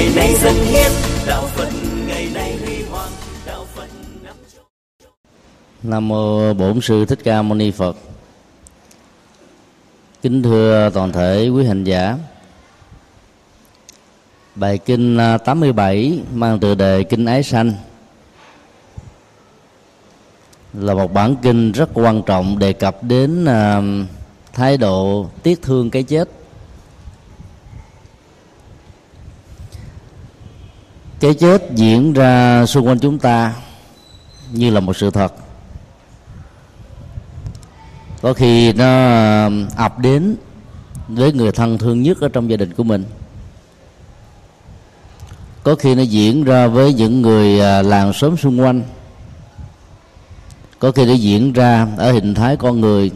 ngày nay dân hiến đạo phật ngày nay huy hoàng đạo phật năm châu Nam mô Bổn sư Thích Ca Mâu Ni Phật. Kính thưa toàn thể quý hành giả. Bài kinh à, 87 mang tựa đề Kinh Ái Sanh là một bản kinh rất quan trọng đề cập đến à, thái độ tiếc thương cái chết. Cái chết diễn ra xung quanh chúng ta như là một sự thật. Có khi nó ập đến với người thân thương nhất ở trong gia đình của mình. Có khi nó diễn ra với những người à, làng xóm xung quanh. Có khi nó diễn ra ở hình thái con người.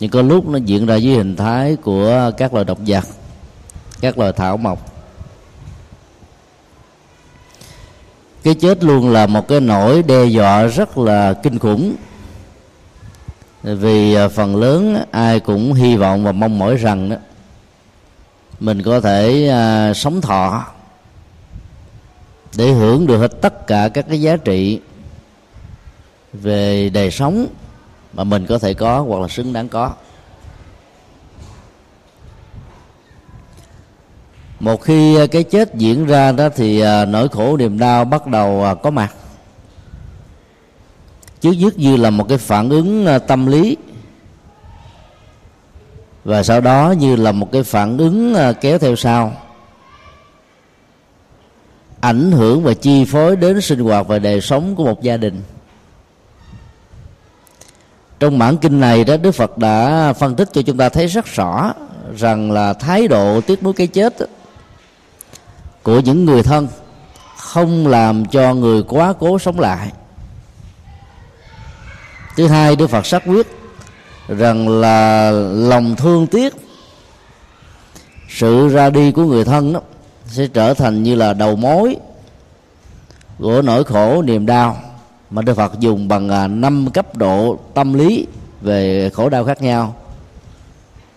Nhưng có lúc nó diễn ra với hình thái của các loài động vật, các loài thảo mộc. Cái chết luôn là một cái nỗi đe dọa rất là kinh khủng. Vì à, phần lớn ai cũng hy vọng và mong mỏi rằng đó mình có thể à, sống thọ để hưởng được hết tất cả các cái giá trị về đời sống mà mình có thể có hoặc là xứng đáng có. Một khi à, cái chết diễn ra đó thì à, nỗi khổ niềm đau bắt đầu à, có mặt. Trước nhất như là một cái phản ứng tâm lý. Và sau đó như là một cái phản ứng kéo theo sau. Ảnh hưởng và chi phối đến sinh hoạt và đời sống của một gia đình. Trong bản kinh này đó, đức phật đã phân tích cho chúng ta thấy rất rõ rằng là thái độ tiếc nuối cái chết của những người thân không làm cho người quá cố sống lại thứ hai đức phật xác quyết rằng là lòng thương tiếc sự ra đi của người thân đó sẽ trở thành như là đầu mối của nỗi khổ niềm đau mà Đức Phật dùng bằng à, năm cấp độ tâm lý về khổ đau khác nhau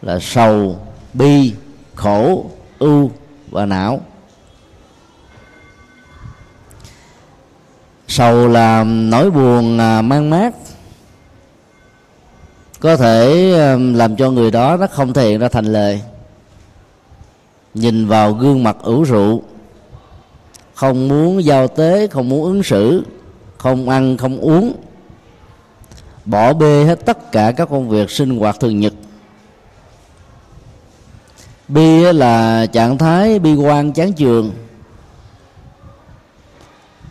là sầu, bi, khổ, ưu và não. Sầu là nỗi buồn à, mang mát. Có thể à, làm cho người đó nó không thể hiện ra thành lời. Nhìn vào gương mặt ủ rượu không muốn giao tế, không muốn ứng xử, không ăn, không uống, bỏ bê hết tất cả các công việc sinh hoạt thường nhật. Bi là trạng thái bi quan chán chường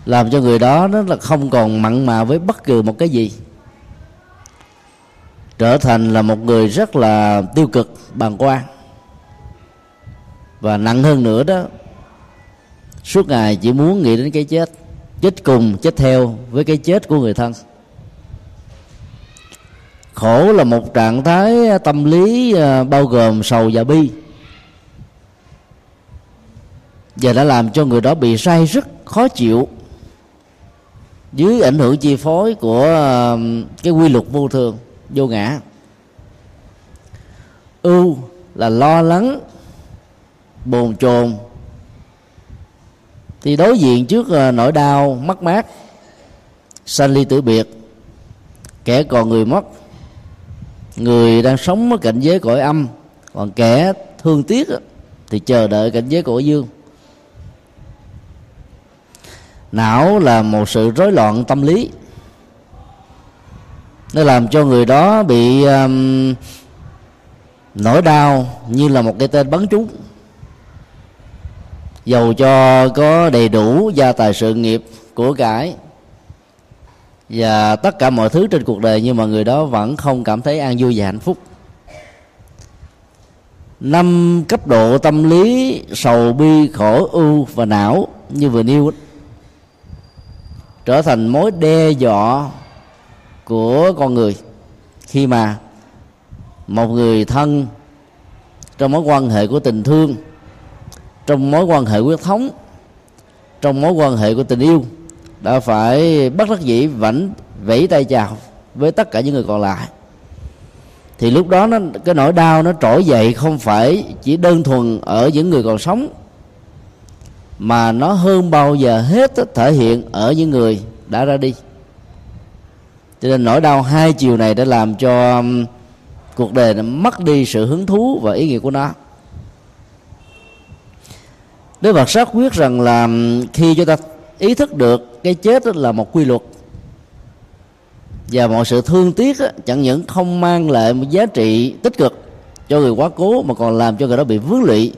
làm cho người đó nó là không còn mặn mà với bất cứ một cái gì. Trở thành là một người rất là tiêu cực, bàng quan. Và nặng hơn nữa đó, suốt ngày chỉ muốn nghĩ đến cái chết chết cùng, chết theo với cái chết của người thân. Khổ là một trạng thái à, tâm lý à, bao gồm sầu và bi. Và đã làm cho người đó bị say rất khó chịu dưới ảnh hưởng chi phối của um, cái quy luật vô thường, vô ngã. Ưu là lo lắng, bồn chồn. Thì đối diện trước ờ, nỗi đau, mất mát, sanh ly tử biệt, kẻ còn người mất, người đang sống ở cảnh giới cõi âm, còn kẻ thương tiếc thì chờ đợi cảnh giới cõi dương não là một sự rối loạn tâm lý. Nó làm cho người đó bị um, nỗi đau như là một cái tên bắn trúng. Dầu cho có đầy đủ gia tài sự nghiệp của cải và tất cả mọi thứ trên cuộc đời nhưng mà người đó vẫn không cảm thấy an vui và hạnh phúc. Năm cấp độ tâm lý sầu bi khổ ưu và não như vừa nêu trở thành mối đe dọa của con người. Khi mà một người thân trong mối quan hệ của tình thương, trong mối quan hệ huyết thống, trong mối quan hệ của tình yêu đã phải bất đắc dĩ vẫn vẫy tay chào với tất cả những người còn lại, thì lúc đó nó, cái nỗi đau nó trỗi dậy không phải chỉ đơn thuần ở những người còn sống mà nó hơn bao giờ hết thể hiện ở những người đã ra đi. Cho nên nỗi đau hai chiều này đã làm cho um, cuộc đời nó mất đi sự hứng thú và ý nghĩa của nó. Đức Phật xác quyết rằng là um, khi chúng ta ý thức được cái chết là một quy luật và mọi sự thương tiếc chẳng những không mang lại một giá trị tích cực cho người quá cố mà còn làm cho người đó bị vướng lụy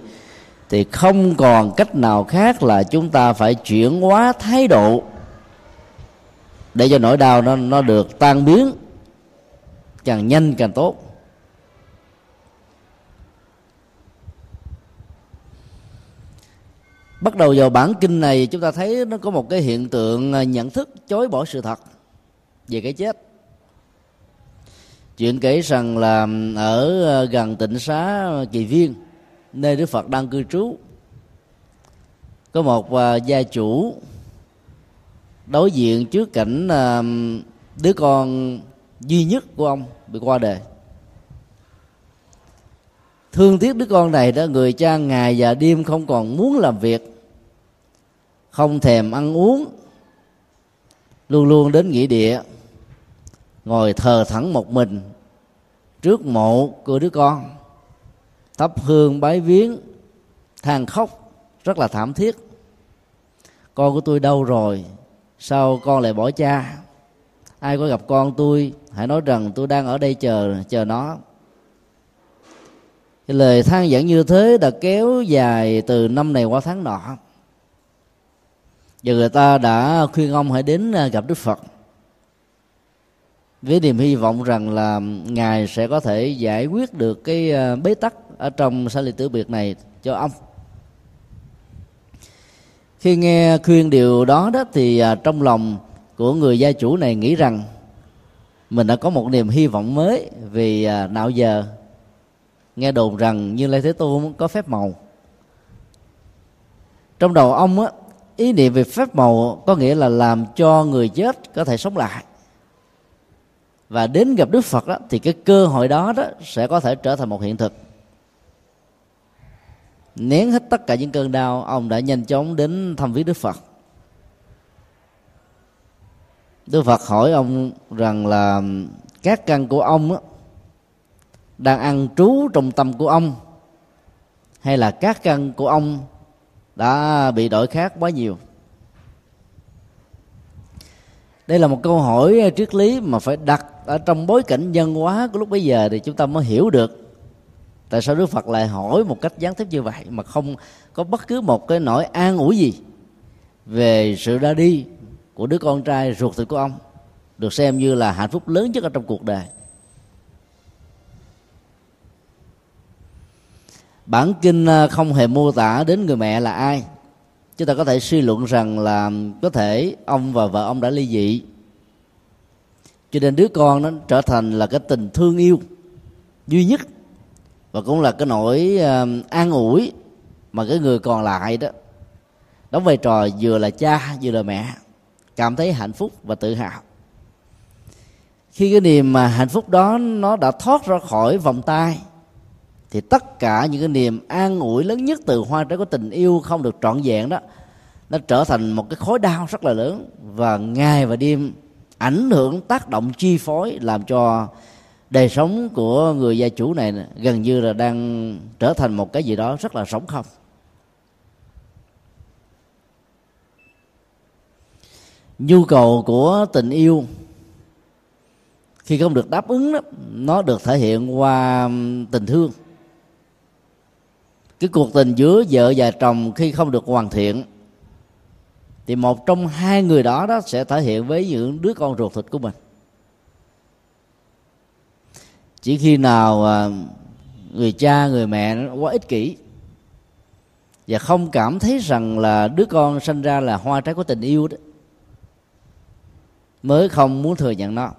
thì không còn cách nào khác là chúng ta phải chuyển hóa thái độ để cho nỗi đau nó nó được tan biến, càng nhanh càng tốt. Bắt đầu vào bản kinh này, chúng ta thấy nó có một cái hiện tượng à, nhận thức chối bỏ sự thật về cái chết. Chuyện kể rằng là à, ở à, gần tỉnh xá kỳ viên nơi đức phật đang cư trú có một uh, gia chủ đối diện trước cảnh uh, đứa con duy nhất của ông bị qua đời. Thương tiếc đứa con này đó người cha ngày và đêm không còn muốn làm việc không thèm ăn uống luôn luôn đến nghỉ địa ngồi thờ thẳng một mình trước mộ của đứa con thắp hương bái viếng, than khóc, rất là thảm thiết. Con của tôi đâu rồi, sao con lại bỏ cha? Ai có gặp con tôi, hãy nói rằng tôi đang ở đây chờ chờ nó. Cái lời than giảng như thế đã kéo dài từ năm này qua tháng nọ. Và người ta đã khuyên ông hãy đến à, gặp đức phật. Với niềm hy vọng rằng là ngài sẽ có thể giải quyết được cái à, bế tắc ở trong xã ly tử biệt này cho ông. Khi nghe khuyên điều đó đó thì à, trong lòng của người gia chủ này nghĩ rằng mình đã có một niềm hy vọng mới vì à, nào giờ. Nghe đồn rằng như lê thế tôn có phép màu. Trong đầu ông á ý niệm về phép màu có nghĩa là làm cho người chết có thể sống lại. Và đến gặp đức phật đó, thì cái cơ hội đó đó sẽ có thể trở thành một hiện thực nén hết tất cả những cơn đau ông đã nhanh chóng đến thăm viếng đức phật. Đức phật hỏi ông rằng là các căn của ông á, đang ăn trú trong tâm của ông hay là các căn của ông đã bị đổi khác quá nhiều? Đây là một câu hỏi triết lý mà phải đặt ở trong bối cảnh nhân hóa của lúc bấy giờ thì chúng ta mới hiểu được tại sao đức phật lại hỏi một cách gián tiếp như vậy mà không có bất cứ một cái nỗi an ủi gì về sự ra đi của đứa con trai ruột thịt của ông, được xem như là hạnh phúc lớn nhất ở trong cuộc đời? Bản kinh à, không hề mô tả đến người mẹ là ai. Chúng ta có thể suy luận rằng là có thể ông và vợ ông đã ly dị. Cho nên đứa con nó trở thành là cái tình thương yêu duy nhất và cũng là cái nỗi an ủi mà cái người còn lại đó đóng vai trò vừa là cha, vừa là mẹ, cảm thấy hạnh phúc và tự hào. Khi cái niềm mà hạnh phúc đó nó đã thoát ra khỏi vòng tay, thì tất cả những cái niềm an ủi lớn nhất từ hoa trái của tình yêu không được trọn vẹn đó, nó trở thành một cái khối đau rất là lớn và ngày và đêm ảnh hưởng, tác động chi phối làm cho đời sống của người gia chủ này gần như là đang trở thành một cái gì đó rất là sống không? Nhu cầu của tình yêu khi không được đáp ứng đó, nó được thể hiện qua tình thương. Cái cuộc tình giữa vợ và chồng khi không được hoàn thiện thì một trong hai người đó đó sẽ thể hiện với những đứa con ruột thịt của mình chỉ khi nào à, người cha, người mẹ quá ích kỷ và không cảm thấy rằng là đứa con sinh ra là hoa trái của tình yêu đó, mới không muốn thừa nhận nó.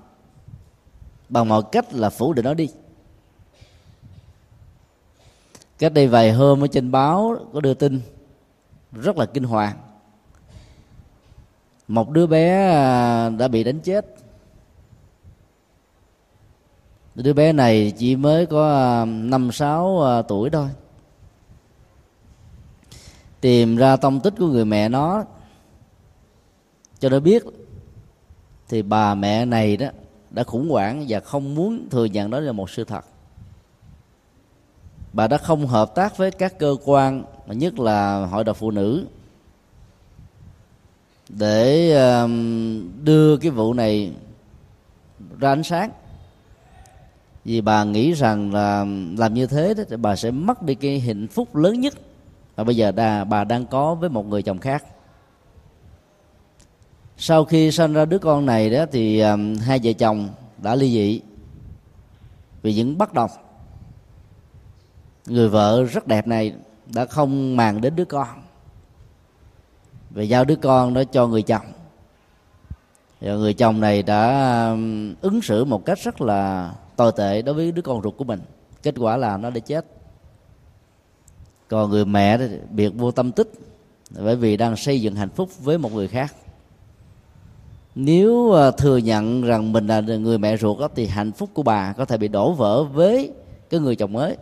Bằng mọi cách là phủ định nó đi. Cách đây vài hôm ở trên báo có đưa tin, rất là kinh hoàng. Một đứa bé à, đã bị đánh chết đứa bé này chỉ mới có à, năm, sáu à, tuổi thôi. Tìm ra tông tích của người mẹ nó cho nó biết. Thì bà mẹ này đó đã khủng hoảng và không muốn thừa nhận đó là một sự thật. Bà đã không hợp tác với các cơ quan, mà nhất là hội đồng phụ nữ, để à, đưa cái vụ này ra ánh sáng vì bà nghĩ rằng là làm như thế thì bà sẽ mất đi cái hạnh phúc lớn nhất. Và bây giờ đà, bà đang có với một người chồng khác. Sau khi sinh ra đứa con này đó thì um, hai vợ chồng đã ly dị vì những bất đồng. Người vợ rất đẹp này đã không màng đến đứa con. Và giao đứa con đó cho người chồng. Và người chồng này đã um, ứng xử một cách rất là tồi tệ đối với đứa con ruột của mình. Kết quả là nó đã chết. Còn người mẹ thì biệt vô tâm tích bởi vì đang xây dựng hạnh phúc với một người khác. Nếu à, thừa nhận rằng mình là người mẹ ruột đó, thì hạnh phúc của bà có thể bị đổ vỡ với cái người chồng mới.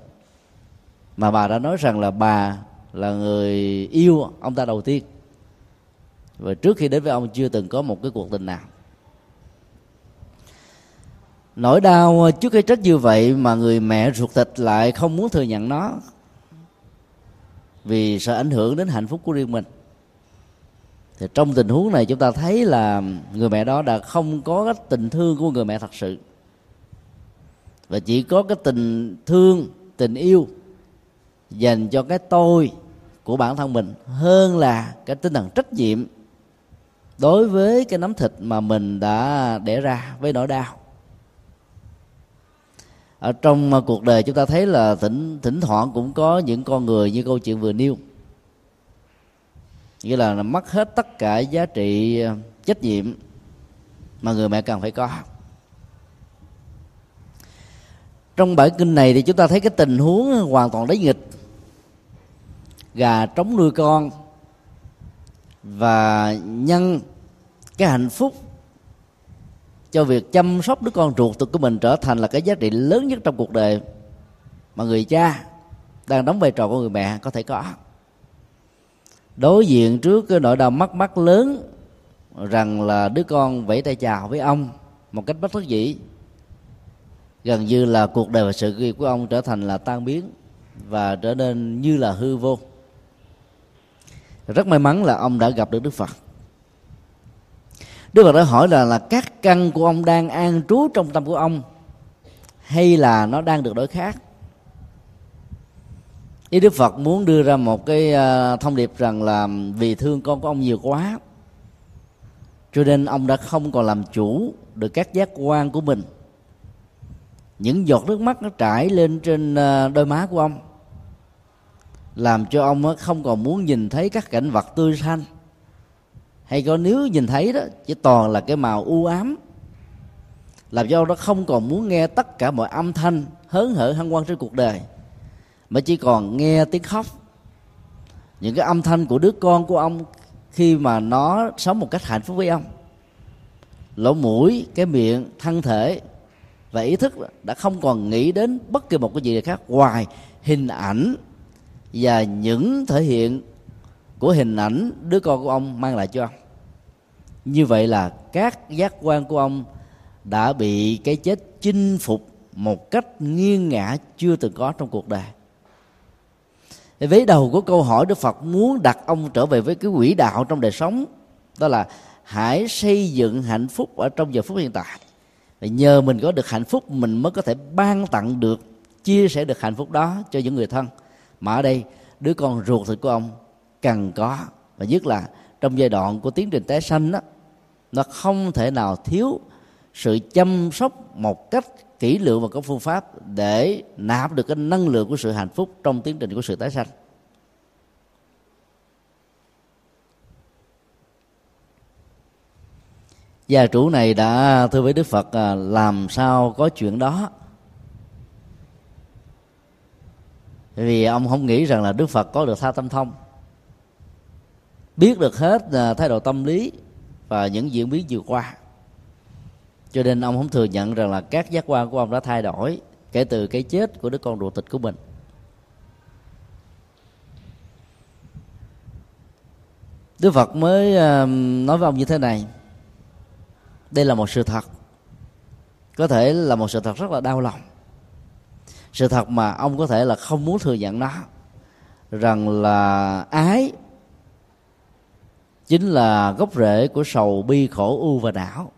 Mà bà đã nói rằng là bà là người yêu ông ta đầu tiên. Và trước khi đến với ông chưa từng có một cái cuộc tình nào nỗi đau ờ, trước cái chết như vậy mà người mẹ ruột thịt lại không muốn thừa nhận nó, vì sợ ảnh hưởng đến hạnh phúc của riêng mình. Thì trong tình huống này chúng ta thấy là người mẹ đó đã không có cái tình thương của người mẹ thật sự. Và chỉ có cái tình thương, tình yêu dành cho cái tôi của bản thân mình hơn là cái tinh thần trách nhiệm đối với cái nắm thịt mà mình đã đẻ ra với nỗi đau ở trong à, cuộc đời chúng ta thấy là thỉnh thỉnh thoảng cũng có những con người như câu chuyện vừa nêu. Nghĩa là mất hết tất cả giá trị à, trách nhiệm mà người mẹ cần phải có. Trong bản kinh này thì chúng ta thấy cái tình huống hoàn toàn đáy nghịch. Gà trống nuôi con và nhân cái hạnh phúc cho việc chăm sóc đứa con ruột của mình trở thành là cái giá trị lớn nhất trong cuộc đời mà người cha đang đóng vai trò của người mẹ có thể có. Đối diện trước cái nỗi đau mất mát lớn rằng là đứa con vẫy tay chào với ông một cách bất đắc dĩ, gần như là cuộc đời và sự nghiệp của ông trở thành là tan biến và trở nên như là hư vô. Rất may mắn là ông đã gặp được đức phật đức phật đã hỏi là là các căn của ông đang an trú trong tâm của ông hay là nó đang được đổi khác? Ý đức phật muốn đưa ra một cái ờ, thông điệp rằng là vì thương con của ông nhiều quá, cho nên ông đã không còn làm chủ được các giác quan của mình. Những giọt nước mắt nó trải lên trên ờ, đôi má của ông, làm cho ông không còn muốn nhìn thấy các cảnh vật tươi xanh hay có nếu nhìn thấy đó, chỉ toàn là cái màu u ám. Làm cho nó không còn muốn nghe tất cả mọi âm thanh, hớn hở hăng quan trên cuộc đời, mà chỉ còn nghe tiếng khóc. Những cái âm thanh của đứa con của ông khi mà nó sống một cách hạnh phúc với ông. Lỗ mũi, cái miệng, thân thể và ý thức đã không còn nghĩ đến bất kỳ một cái gì khác ngoài hình ảnh và những thể hiện của hình ảnh đứa con của ông mang lại cho ông. Như vậy là các giác quan của ông đã bị cái chết chinh phục một cách nghiêng ngã chưa từng có trong cuộc đời. Vế đầu của câu hỏi đức phật muốn đặt ông trở về với cái quỹ đạo trong đời sống, đó là hãy xây dựng hạnh phúc ở trong giờ phút hiện tại. Và nhờ mình có được hạnh phúc, mình mới có thể ban tặng được, chia sẻ được hạnh phúc đó cho những người thân. Mà ở đây, đứa con ruột thịt của ông cần có. Và nhất là trong giai đoạn của tiến trình tái sanh đó nó không thể nào thiếu sự chăm sóc một cách kỹ lưỡng và có phương pháp để nạp được cái năng lượng của sự hạnh phúc trong tiến trình của sự tái sanh. Gia chủ này đã, thưa với đức phật à, làm sao có chuyện đó? Vì ông không nghĩ rằng là đức phật có được tha tâm thông biết được hết à, thái độ tâm lý và những diễn biến vừa qua. Cho nên ông không thừa nhận rằng là các giác quan của ông đã thay đổi kể từ cái chết của đứa con ruột thịt của mình. Đức Phật mới à, nói với ông như thế này. Đây là một sự thật. Có thể là một sự thật rất là đau lòng. Sự thật mà ông có thể là không muốn thừa nhận nó. Rằng là ái chính là gốc rễ của sầu bi khổ u và não.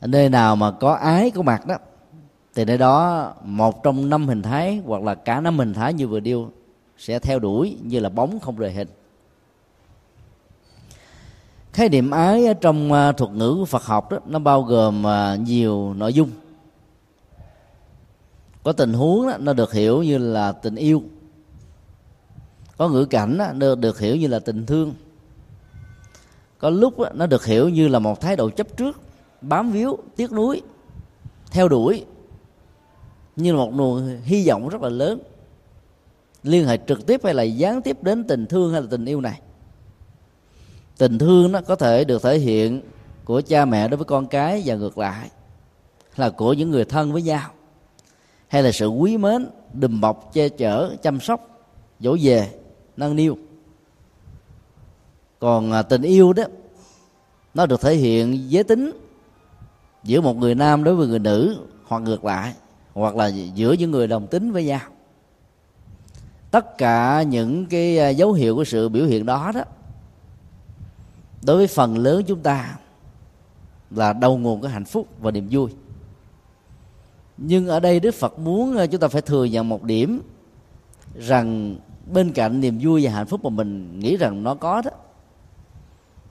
Nơi nào mà có ái có mặt đó thì nơi đó một trong năm hình thái hoặc là cả năm hình thái như vừa điêu sẽ theo đuổi như là bóng không rời hình. Khái niệm ái trong à, thuật ngữ của Phật học đó nó bao gồm à, nhiều nội dung. Có tình huống đó, nó được hiểu như là tình yêu có ngữ cảnh được, được hiểu như là tình thương. Có lúc nó được hiểu như là một thái độ chấp trước bám víu tiếc nuối theo đuổi như là một nguồn hy vọng rất là lớn. Liên hệ trực tiếp hay là gián tiếp đến tình thương hay là tình yêu này. Tình thương nó có thể được thể hiện của cha mẹ đối với con cái và ngược lại là của những người thân với nhau. Hay là sự quý mến đùm bọc che chở chăm sóc dỗ về nâng niu. Còn à, tình yêu đó, nó được thể hiện giới tính giữa một người nam đối với người nữ hoặc ngược lại, hoặc là giữa những người đồng tính với nhau. Tất cả những cái à, dấu hiệu của sự biểu hiện đó đó, đối với phần lớn chúng ta là đầu nguồn của hạnh phúc và niềm vui. Nhưng ở đây đức phật muốn à, chúng ta phải thừa nhận một điểm rằng bên cạnh niềm vui và hạnh phúc mà mình nghĩ rằng nó có đó,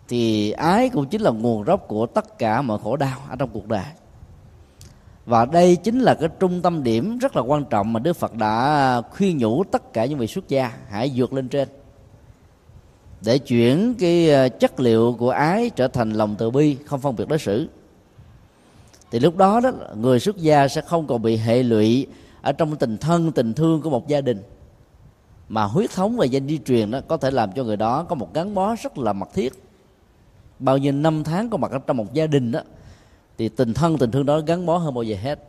thì ái cũng chính là nguồn gốc của tất cả mọi khổ đau ở trong cuộc đời. Và đây chính là cái trung tâm điểm rất là quan trọng mà đức phật đã khuyên nhủ tất cả những vị xuất gia hãy vượt lên trên, để chuyển cái ờ, chất liệu của ái trở thành lòng từ bi, không phân biệt đối xử. Thì lúc đó đó, người xuất gia sẽ không còn bị hệ lụy ở trong tình thân, tình thương của một gia đình mà huyết thống và danh di truyền đó, có thể làm cho người đó có một gắn bó rất là mật thiết. Bao nhiêu năm tháng có mặt trong một gia đình đó, thì tình thân, tình thương đó gắn bó hơn bao giờ hết.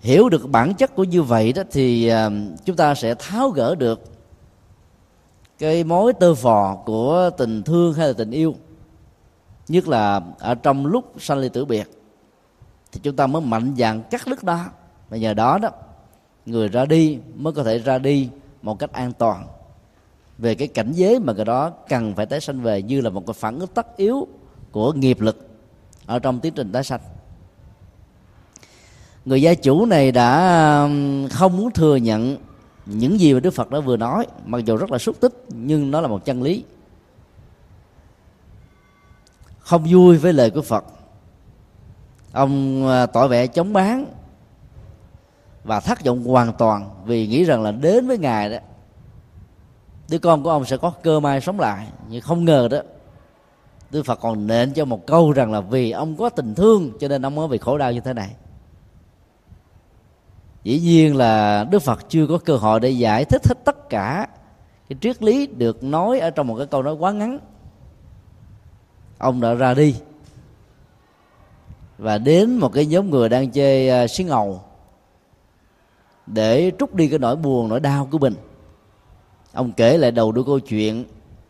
Hiểu được bản chất của như vậy đó, thì à, chúng ta sẽ tháo gỡ được cái mối tơ phò của tình thương hay là tình yêu. Nhất là ở trong lúc sanh ly tử biệt, thì chúng ta mới mạnh dạn cắt đứt đó và nhờ đó đó người ra đi mới có thể ra đi một cách an toàn. Về cái cảnh giới mà cái đó cần phải tái sanh về như là một cái phản ứng tất yếu của nghiệp lực ở trong tiến trình tái sanh. Người gia chủ này đã um, không muốn thừa nhận những gì mà đức phật đã vừa nói, mặc dù rất là xúc tích, nhưng nó là một chân lý. Không vui với lời của phật. Ông à, tỏ vẻ chống bán và thất vọng hoàn toàn vì nghĩ rằng là đến với ngài đó đứa con của ông sẽ có cơ may sống lại. Nhưng không ngờ đó Đức Phật còn nện cho một câu rằng là vì ông có tình thương cho nên ông mới bị khổ đau như thế này. Dĩ nhiên là đức phật chưa có cơ hội để giải thích hết tất cả cái triết lý được nói ở trong một cái câu nói quá ngắn. Ông đã ra đi và đến một cái nhóm người đang chơi uh, xí ngầu để trút đi cái nỗi buồn nỗi đau của mình. Ông kể lại đầu đuôi câu chuyện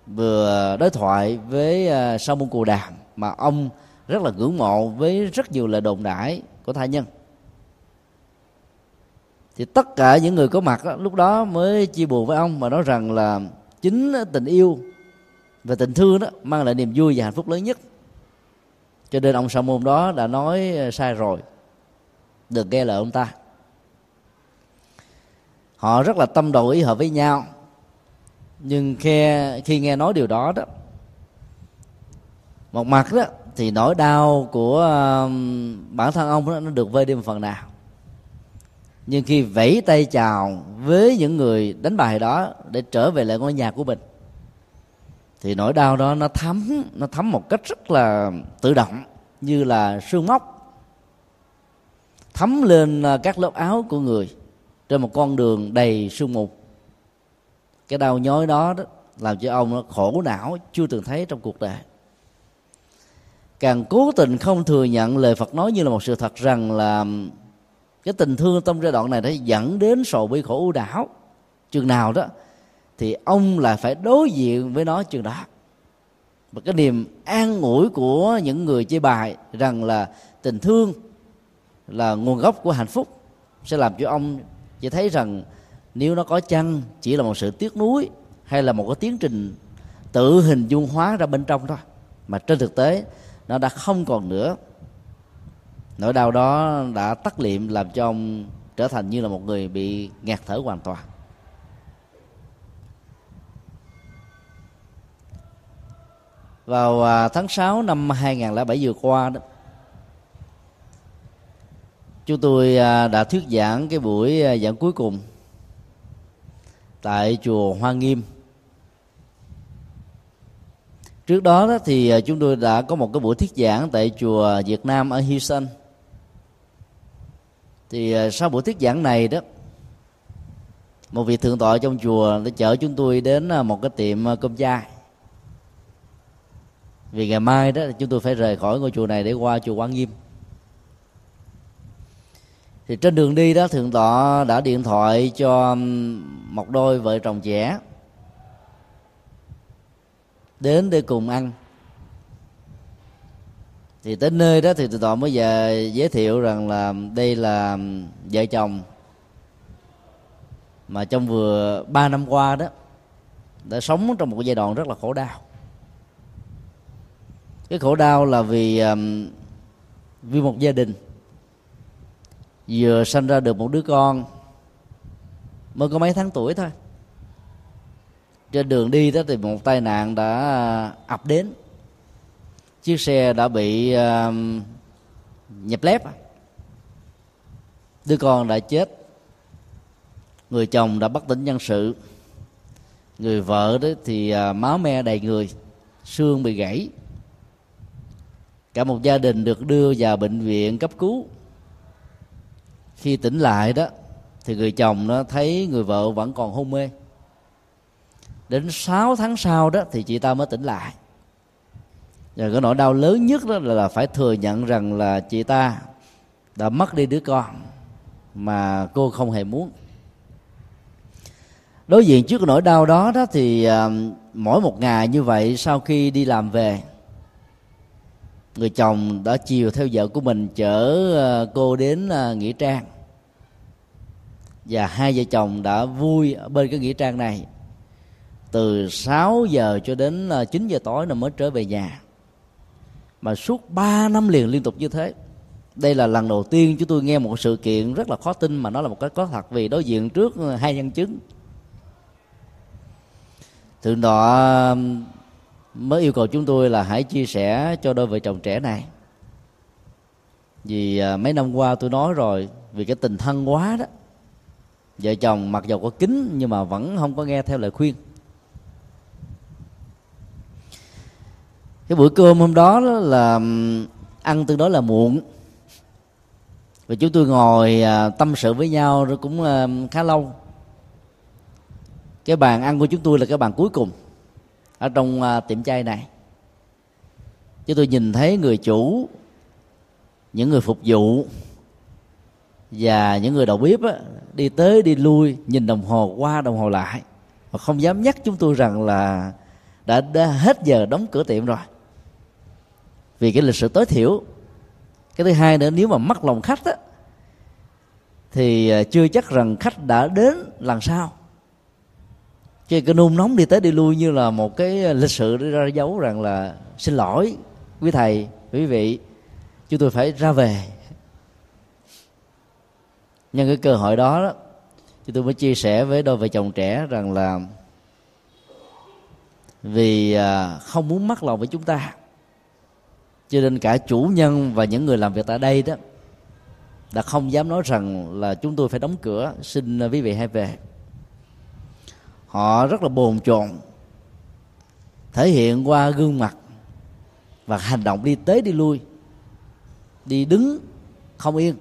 vừa đối thoại với à, sau môn cù đàm mà ông rất là ngưỡng mộ với rất nhiều lời đồn đãi của thai nhân. Thì tất cả những người có mặt đó, lúc đó mới chia buồn với ông mà nói rằng là chính tình yêu và tình thương đó mang lại niềm vui và hạnh phúc lớn nhất. Cho nên ông sa môn đó đã nói à, sai rồi. Đừng nghe lời ông ta họ rất là tâm đầu ý hợp với nhau. Nhưng khi khi nghe nói điều đó đó một mặt đó thì nỗi đau của um, bản thân ông đó, nó được vơi đi một phần nào. Nhưng khi vẫy tay chào với những người đánh bài đó để trở về lại ngôi nhà của mình thì nỗi đau đó nó thấm nó thấm một cách rất là tự động như là sương móc thấm lên à, các lớp áo của người trên một con đường đầy sương mù. Cái đau nhói đó, đó làm cho ông nó khổ não chưa từng thấy trong cuộc đời. Càng cố tình không thừa nhận lời phật nói như là một sự thật rằng là cái tình thương trong giai đoạn này đã dẫn đến sầu bi khổ ưu đảo. Chừng nào đó thì ông lại phải đối diện với nó chừng đó. Và cái niềm an ủi của những người chơi bài rằng là tình thương là nguồn gốc của hạnh phúc sẽ làm cho ông chỉ thấy rằng nếu nó có chăng chỉ là một sự tiếc nuối hay là một cái tiến trình tự hình dung hóa ra bên trong thôi. Mà trên thực tế, nó đã không còn nữa. Nỗi đau đó đã tắt liệm làm cho ông trở thành như là một người bị ngạt thở hoàn toàn. Vào à, tháng 6 năm 2007 vừa qua đó chúng tôi à, đã thuyết giảng cái buổi à, giảng cuối cùng tại chùa Hoa Nghiêm. Trước đó, đó thì à, chúng tôi đã có một cái buổi thuyết giảng tại chùa Việt Nam ở Houston thì sau buổi thuyết giảng này đó một vị thượng tọa trong chùa đã chở chúng tôi đến một cái tiệm cơm chai vì ngày mai đó chúng tôi phải rời khỏi ngôi chùa này để qua chùa Quan Nghiêm thì trên đường đi đó thượng tọa đã điện thoại cho um, một đôi vợ chồng trẻ đến để cùng ăn. Thì tới nơi đó thì thượng tọa mới về giới thiệu rằng là đây là um, vợ chồng mà trong vừa ba năm qua đó đã sống trong một giai đoạn rất là khổ đau. Cái khổ đau là vì um, vì một gia đình vừa sanh ra được một đứa con mới có mấy tháng tuổi thôi. Trên đường đi đó thì một tai nạn đã à, ập đến. Chiếc xe đã bị à, uh, nhập lép. Đứa con đã chết. Người chồng đã bất tỉnh nhân sự. Người vợ đó thì uh, máu me đầy người xương bị gãy. Cả một gia đình được đưa vào bệnh viện cấp cứu khi tỉnh lại đó, thì người chồng nó thấy người vợ vẫn còn hôn mê. Đến 6 tháng sau đó, thì chị ta mới tỉnh lại. Và cái nỗi đau lớn nhất đó là phải thừa nhận rằng là chị ta đã mất đi đứa con mà cô không hề muốn. Đối diện trước cái nỗi đau đó đó thì à, mỗi một ngày như vậy, sau khi đi làm về người chồng đã chiều theo vợ của mình chở ờ, cô đến ờ, nghĩa trang. Và hai vợ chồng đã vui ở bên cái nghĩa trang này. Từ 6 giờ cho đến ờ, 9 giờ tối là mới trở về nhà. Mà suốt 3 năm liền liên tục như thế. Đây là lần đầu tiên chúng tôi nghe một sự kiện rất là khó tin mà nó là một cái có thật vì đối diện trước hai nhân chứng. Thượng tọa mới yêu cầu chúng tôi là hãy chia sẻ cho đôi vợ chồng trẻ này. Vì à, mấy năm qua tôi nói rồi vì cái tình thân quá đó vợ chồng mặc dầu có kính nhưng mà vẫn không có nghe theo lời khuyên. Cái bữa cơm hôm đó, đó là ăn tương đối là muộn. Và chúng tôi ngồi à, tâm sự với nhau rồi cũng khá lâu. Cái bàn ăn của chúng tôi là cái bàn cuối cùng ở trong uh, tiệm chay này. Chứ tôi nhìn thấy người chủ những người phục vụ và những người đầu bếp á, đi tới đi lui nhìn đồng hồ qua đồng hồ lại mà không dám nhắc chúng tôi rằng là đã, đã hết giờ đóng cửa tiệm rồi. Vì cái lịch sử tối thiểu. Cái thứ hai nữa nếu mà mất lòng khách á thì à, chưa chắc rằng khách đã đến lần sau cái cái nôn nóng đi tới đi lui như là một cái à, lịch sự để ra dấu rằng là xin lỗi quý thầy quý vị chúng tôi phải ra về. Nhân cái cơ hội đó, đó chúng tôi mới chia sẻ với đôi vợ chồng trẻ rằng là vì à, không muốn mắc lòng với chúng ta cho nên cả chủ nhân và những người làm việc tại đây đó đã không dám nói rằng là chúng tôi phải đóng cửa xin à, quý vị hãy về họ rất là bồn chồn, thể hiện qua gương mặt và hành động đi tới đi lui, đi đứng không yên.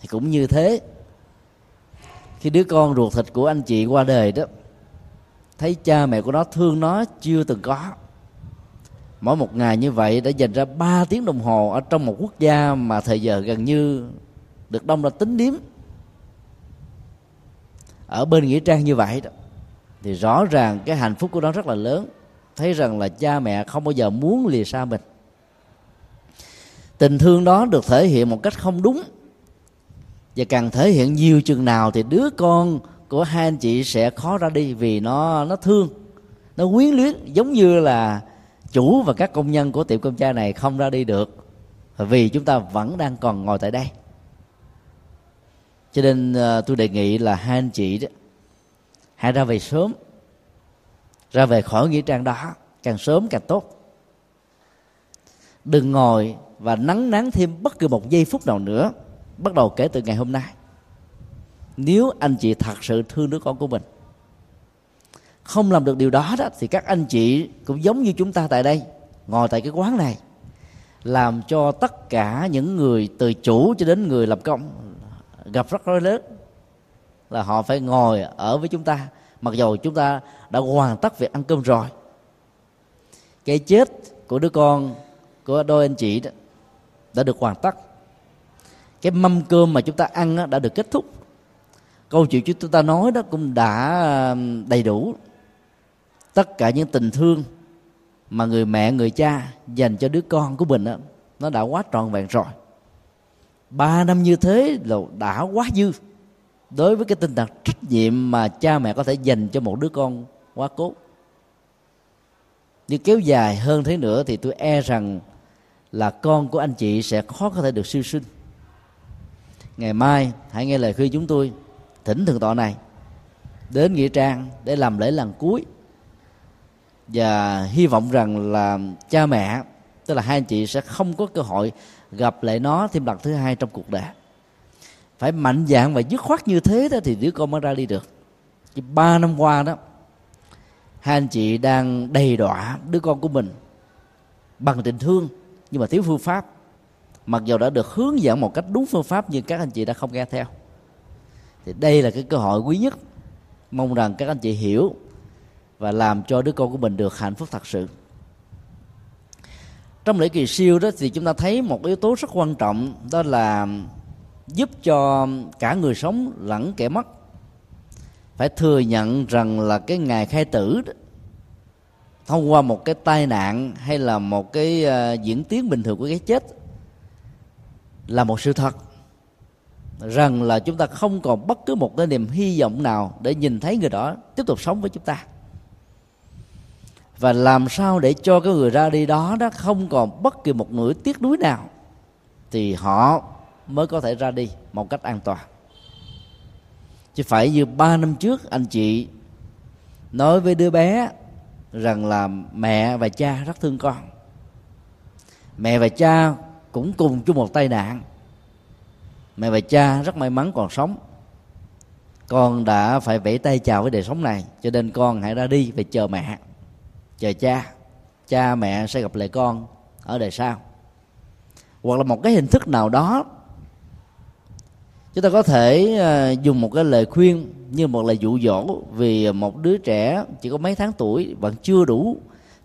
Thì cũng như thế, khi đứa con ruột thịt của anh chị qua đời đó, thấy cha mẹ của nó thương nó chưa từng có. Mỗi một ngày như vậy đã dành ra 3 tiếng đồng hồ ở trong một quốc gia mà thời giờ gần như được đông là tính điếm. Ở bên nghĩa trang như vậy đó thì rõ ràng cái hạnh phúc của nó rất là lớn. Thấy rằng là cha mẹ không bao giờ muốn lìa xa mình. Tình thương đó được thể hiện một cách không đúng. Và càng thể hiện nhiều chừng nào thì đứa con của hai anh chị sẽ khó ra đi vì nó nó thương. Nó quyến luyến giống như là chủ và các công nhân của tiệm cơm cha này không ra đi được. Vì chúng ta vẫn đang còn ngồi tại đây. Cho nên uh, tôi đề nghị là hai anh chị đó hãy ra về sớm. Ra về khỏi nghĩa trang đó, càng sớm càng tốt. Đừng ngồi và nắng nắng thêm bất cứ một giây phút nào nữa, bắt đầu kể từ ngày hôm nay. Nếu anh chị thật sự thương đứa con của mình, không làm được điều đó đó, thì các anh chị cũng giống như chúng ta tại đây, ngồi tại cái quán này, làm cho tất cả những người từ chủ cho đến người làm công gặp rất rối lớn là họ phải ngồi ở với chúng ta. Mặc dù chúng ta đã hoàn tất việc ăn cơm rồi. Cái chết của đứa con của đôi anh chị đó đã được hoàn tất. Cái mâm cơm mà chúng ta ăn đã được kết thúc. Câu chuyện chúng ta nói đó cũng đã đầy đủ tất cả những tình thương mà người mẹ người cha dành cho đứa con của mình đó, nó đã quá trọn vẹn rồi. Ba năm như thế là đã quá dư đối với cái tinh thần trách nhiệm mà cha mẹ có thể dành cho một đứa con quá cố. Nếu kéo dài hơn thế nữa thì tôi e rằng là con của anh chị sẽ khó có thể được siêu sinh. Ngày mai, hãy nghe lời khuyên chúng tôi, thỉnh thượng tọa này, đến nghĩa trang để làm lễ lần cuối. Và hy vọng rằng là cha mẹ, tức là hai anh chị sẽ không có cơ hội gặp lại nó thêm lần thứ hai trong cuộc đời phải mạnh dạng và dứt khoát như thế đó thì đứa con mới ra đi được. Chỉ ba năm qua đó, hai anh chị đang đầy đọa đứa con của mình bằng tình thương, nhưng mà thiếu phương pháp. Mặc dù đã được hướng dẫn một cách đúng phương pháp, nhưng các anh chị đã không nghe theo. Thì đây là cái cơ hội quý nhất, mong rằng các anh chị hiểu và làm cho đứa con của mình được hạnh phúc thật sự. Trong lễ kỳ siêu đó thì chúng ta thấy một yếu tố rất quan trọng, đó là giúp cho cả người sống lẫn kẻ mất. Phải thừa nhận rằng là cái ngày khai tử đó, thông qua một cái tai nạn hay là một cái uh, diễn tiến bình thường của cái chết là một sự thật. Rằng là chúng ta không còn bất cứ một cái niềm hy vọng nào để nhìn thấy người đó tiếp tục sống với chúng ta. Và làm sao để cho cái người ra đi đó đó không còn bất kỳ một nỗi tiếc nuối nào thì họ mới có thể ra đi một cách an toàn. Chứ phải như ba năm trước anh chị nói với đứa bé rằng là mẹ và cha rất thương con. Mẹ và cha cũng cùng chung một tai nạn. Mẹ và cha rất may mắn còn sống. Con đã phải vẫy tay chào với đời sống này, cho nên con hãy ra đi về chờ mẹ. Chờ cha. Cha mẹ sẽ gặp lại con ở đời sau. Hoặc là một cái hình thức nào đó chúng ta có thể à, dùng một cái lời khuyên như một lời dụ dỗ vì một đứa trẻ chỉ có mấy tháng tuổi vẫn chưa đủ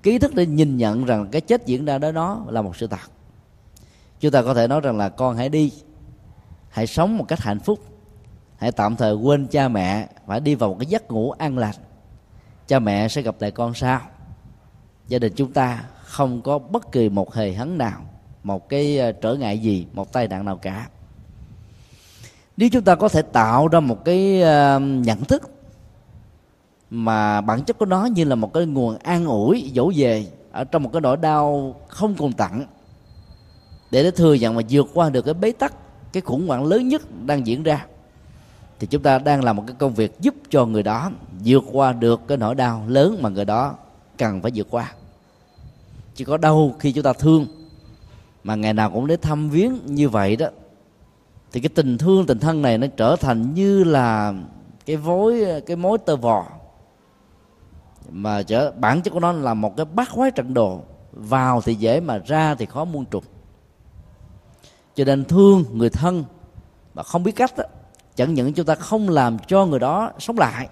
ký thức để nhìn nhận rằng cái chết diễn ra đó nó là một sự thật. Chúng ta có thể nói rằng là con hãy đi, hãy sống một cách hạnh phúc, hãy tạm thời quên cha mẹ phải đi vào một cái giấc ngủ an lành. Cha mẹ sẽ gặp lại con sau. Gia đình chúng ta không có bất kỳ một hề hấn nào, một cái à, trở ngại gì, một tai nạn nào cả nếu chúng ta có thể tạo ra một cái ờ, nhận thức mà bản chất của nó như là một cái nguồn an ủi, dỗ về ở trong một cái nỗi đau không cùng tặng để nó thừa nhận mà vượt qua được cái bế tắc, cái khủng hoảng lớn nhất đang diễn ra, thì chúng ta đang làm một cái công việc giúp cho người đó vượt qua được cái nỗi đau lớn mà người đó cần phải vượt qua. Chỉ có đâu khi chúng ta thương mà ngày nào cũng đến thăm viếng như vậy đó thì cái tình thương tình thân này nó trở thành như là cái vối cái mối tơ vò. Mà trở bản chất của nó là một cái bát quái trận đồ. Vào thì dễ mà ra thì khó muôn trùng cho nên thương người thân mà không biết cách đó, chẳng những chúng ta không làm cho người đó sống lại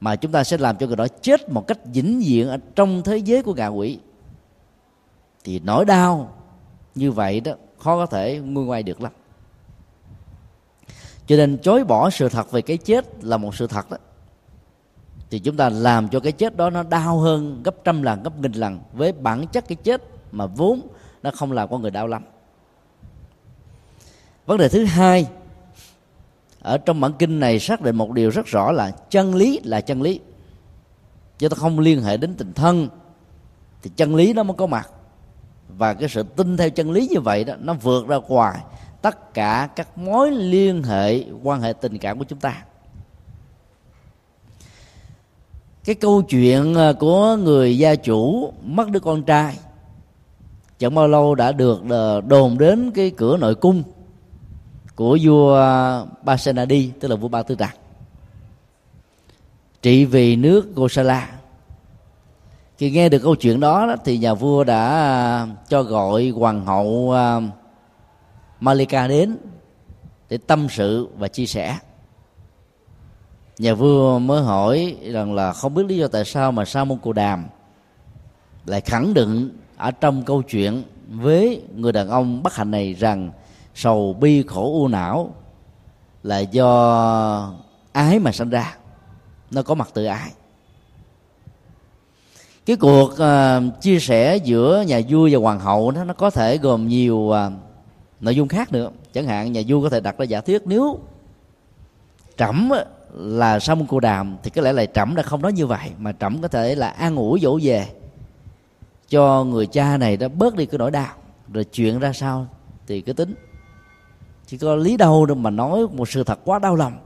mà chúng ta sẽ làm cho người đó chết một cách vĩnh viễn ở trong thế giới của ngạ quỷ. Thì nỗi đau như vậy đó khó có thể nguôi ngoai được lắm cho nên chối bỏ sự thật về cái chết là một sự thật đó. Thì chúng ta làm cho cái chết đó nó đau hơn, gấp trăm lần, gấp nghìn lần với bản chất cái chết mà vốn nó không làm con người đau lắm. Vấn đề thứ hai, ở trong bản kinh này xác định một điều rất rõ là chân lý là chân lý. Chứ ta không liên hệ đến tình thân, thì chân lý nó mới có mặt. Và cái sự tin theo chân lý như vậy đó, nó vượt ra ngoài tất cả các mối liên hệ quan hệ tình cảm của chúng ta. Cái câu chuyện ờ, của người gia chủ mất đứa con trai chẳng bao lâu đã được ờ, đồn đến cái cửa nội cung của vua Basenadi tức là vua Ba Tư Trạc trị vì nước Gosala. Khi nghe được câu chuyện đó, thì nhà vua đã ờ, cho gọi hoàng hậu Malika đến để tâm sự và chia sẻ. Nhà vua mới hỏi rằng là không biết lý do tại sao mà sa môn cù đàm lại khẳng định ở trong câu chuyện với người đàn ông bất hạnh này rằng sầu bi khổ u não là do ái mà sinh ra. Nó có mặt từ ái. Cái cuộc uh, chia sẻ giữa nhà vua và hoàng hậu đó nó có thể gồm nhiều uh, nội dung khác nữa. Chẳng hạn nhà vua có thể đặt ra giả thuyết, nếu trẫm là sông cô đàm, thì có lẽ là trẫm đã không nói như vậy, mà trẫm có thể là an ủi dỗ về cho người cha này đã bớt đi cái nỗi đau. Rồi chuyện ra sao thì cứ tính. Chỉ có lý đâu đâu mà nói một sự thật quá đau lòng.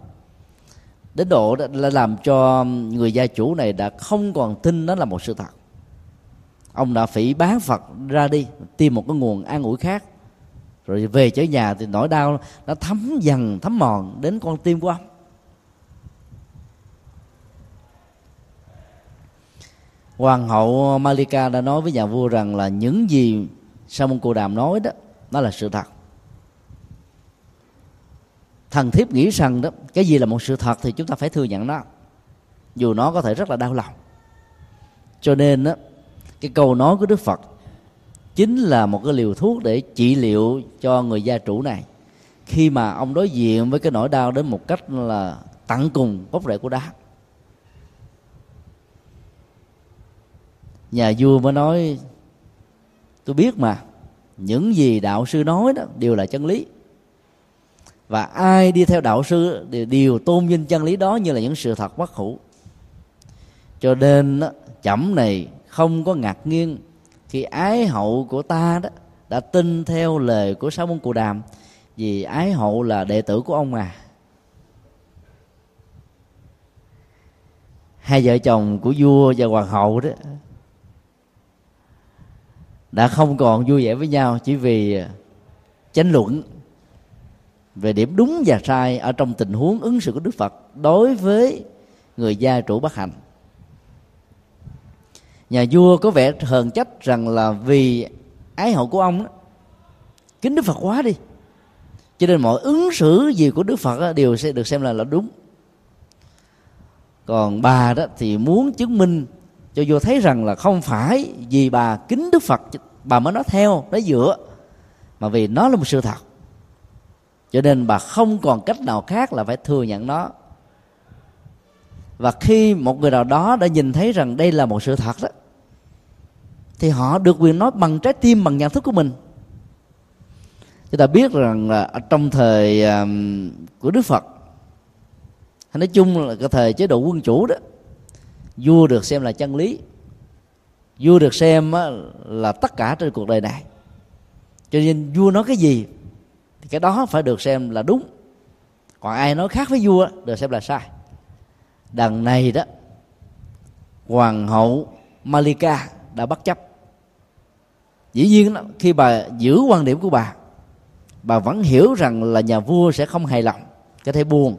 Đến độ đã làm cho người gia chủ này đã không còn tin nó là một sự thật. Ông đã phỉ bán phật ra đi, tìm một cái nguồn an ủi khác rồi về trở nhà thì nỗi đau nó thấm dần, thấm mòn đến con tim của ông. Hoàng hậu malika đã nói với nhà vua rằng là những gì sa môn cô đàm nói đó, nó là sự thật. Thần thiếp nghĩ rằng đó, cái gì là một sự thật thì chúng ta phải thừa nhận nó. Dù nó có thể rất là đau lòng. Cho nên đó, cái câu nói của đức phật chính là một cái liều thuốc để trị liệu cho người gia chủ này. Khi mà ông đối diện với cái nỗi đau đến một cách là tận cùng gốc rễ của đá. Nhà vua mới nói tôi biết mà những gì đạo sư nói đó đều là chân lý. Và ai đi theo đạo sư đều, đều tôn vinh chân lý đó như là những sự thật bất hủ. Cho nên chẩm này không có ngạc nhiên khi ái hậu của ta đó đã tin theo lời của sáu môn cù đàm. Vì ái hậu là đệ tử của ông mà hai vợ chồng của vua và hoàng hậu đó đã không còn vui vẻ với nhau chỉ vì tranh luận về điểm đúng và sai ở trong tình huống ứng xử của đức phật đối với người gia chủ bất hạnh nhà vua có vẻ hờn trách rằng là vì ái hậu của ông đó, kính đức phật quá đi. Cho nên mọi ứng xử gì của đức phật đó, đều sẽ được xem là là đúng. Còn bà đó thì muốn chứng minh cho vua thấy rằng là không phải vì bà kính đức phật bà mới nói theo nói dựa mà vì nó là một sự thật. Cho nên bà không còn cách nào khác là phải thừa nhận nó. Và khi một người nào đó đã nhìn thấy rằng đây là một sự thật đó thì họ được quyền nói bằng trái tim bằng nhận thức của mình. Chúng ta biết rằng là trong thời um, của đức phật hay nói chung là cái thời chế độ quân chủ đó vua được xem là chân lý vua được xem là tất cả trên cuộc đời này. Cho nên vua nói cái gì thì cái đó phải được xem là đúng. Còn ai nói khác với vua được xem là sai. Đằng này đó hoàng hậu Malika đã bất chấp dĩ nhiên đó, khi bà giữ quan điểm của bà bà vẫn hiểu rằng là nhà vua sẽ không hài lòng có thể buồn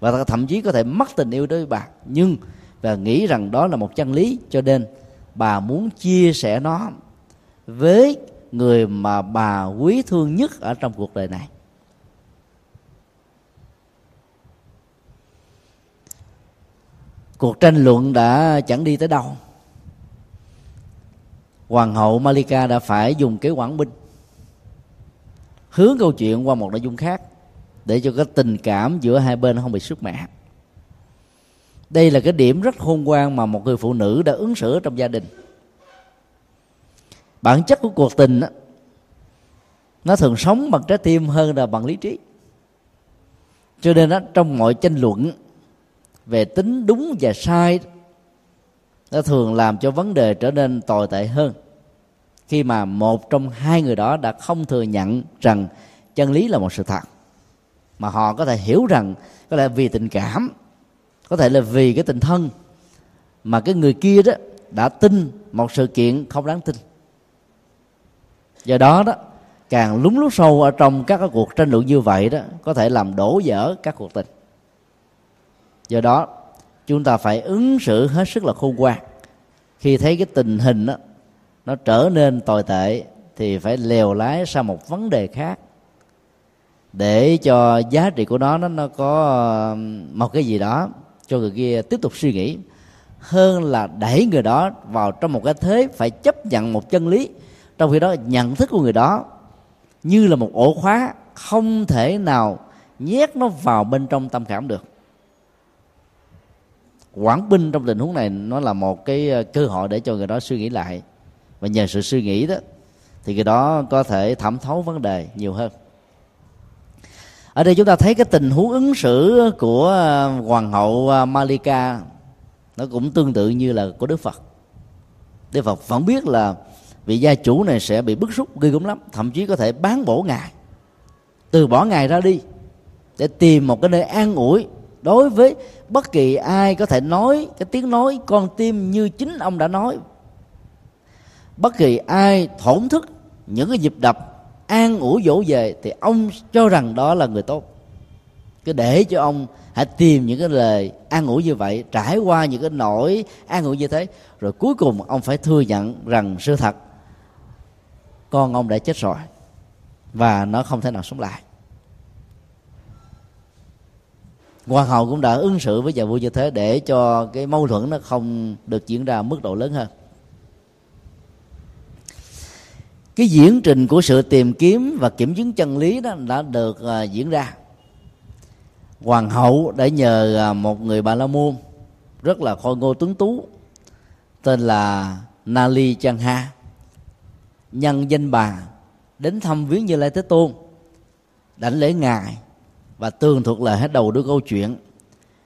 và thậm chí có thể mất tình yêu đối với bà. Nhưng và nghĩ rằng đó là một chân lý cho nên bà muốn chia sẻ nó với người mà bà quý thương nhất ở trong cuộc đời này. Cuộc tranh luận đã chẳng đi tới đâu hoàng hậu Malika đã phải dùng kế quản binh. Hướng câu chuyện qua một nội dung khác để cho cái tình cảm giữa hai bên không bị sức mẻ. Đây là cái điểm rất khôn ngoan mà một người phụ nữ đã ứng xử trong gia đình. Bản chất của cuộc tình đó, nó thường sống bằng trái tim hơn là bằng lý trí. Cho nên đó, trong mọi tranh luận về tính đúng và sai nó thường làm cho vấn đề trở nên tồi tệ hơn khi mà một trong hai người đó đã không thừa nhận rằng chân lý là một sự thật, mà họ có thể hiểu rằng có lẽ vì tình cảm, có thể là vì cái tình thân mà cái người kia đó đã tin một sự kiện không đáng tin. Do đó đó, càng lúng lút sâu ở trong các cái cuộc tranh luận như vậy đó, có thể làm đổ vỡ các cuộc tình. Do đó, chúng ta phải ứng xử hết sức là khôn ngoan. Khi thấy cái tình hình đó nó trở nên tồi tệ thì phải lèo lái sang một vấn đề khác. Để cho giá trị của nó nó nó có một cái gì đó cho người kia tiếp tục suy nghĩ, hơn là đẩy người đó vào trong một cái thế phải chấp nhận một chân lý, trong khi đó nhận thức của người đó như là một ổ khóa không thể nào nhét nó vào bên trong tâm cảm được. Quản binh trong tình huống này nó là một cái ờ, cơ hội để cho người đó suy nghĩ lại và nhờ sự suy nghĩ đó, thì cái đó có thể thẩm thấu vấn đề nhiều hơn. Ở đây chúng ta thấy cái tình huống ứng xử của hoàng hậu à, Malika, nó cũng tương tự như là của Đức Phật. Đức Phật vẫn biết là vị gia chủ này sẽ bị bức xúc, ghê gớm lắm, thậm chí có thể bán bổ ngài. Từ bỏ ngài ra đi, để tìm một cái nơi an ủi đối với bất kỳ ai có thể nói cái tiếng nói con tim như chính ông đã nói bất kỳ ai thổn thức những cái nhịp đập, an ủi dỗ về thì ông cho rằng đó là người tốt. Cứ để cho ông hãy tìm những cái lời an ủi như vậy, trải qua những cái nỗi an ủi như thế, rồi cuối cùng ông phải thừa nhận rằng sự thật, con ông đã chết rồi và nó không thể nào sống lại. Hoàng hậu cũng đã ứng xử với nhà vua như thế để cho cái mâu thuẫn nó không được diễn ra mức độ lớn hơn. Cái diễn trình của sự tìm kiếm và kiểm chứng chân lý đó đã được uh, diễn ra. Hoàng hậu đã nhờ uh, một người bà la môn rất là khôi ngô tuấn tú tên là Nali Chanha nhân danh bà đến thăm viếng như lai thế tôn đảnh lễ ngài và tường thuật lại hết đầu đuôi câu chuyện.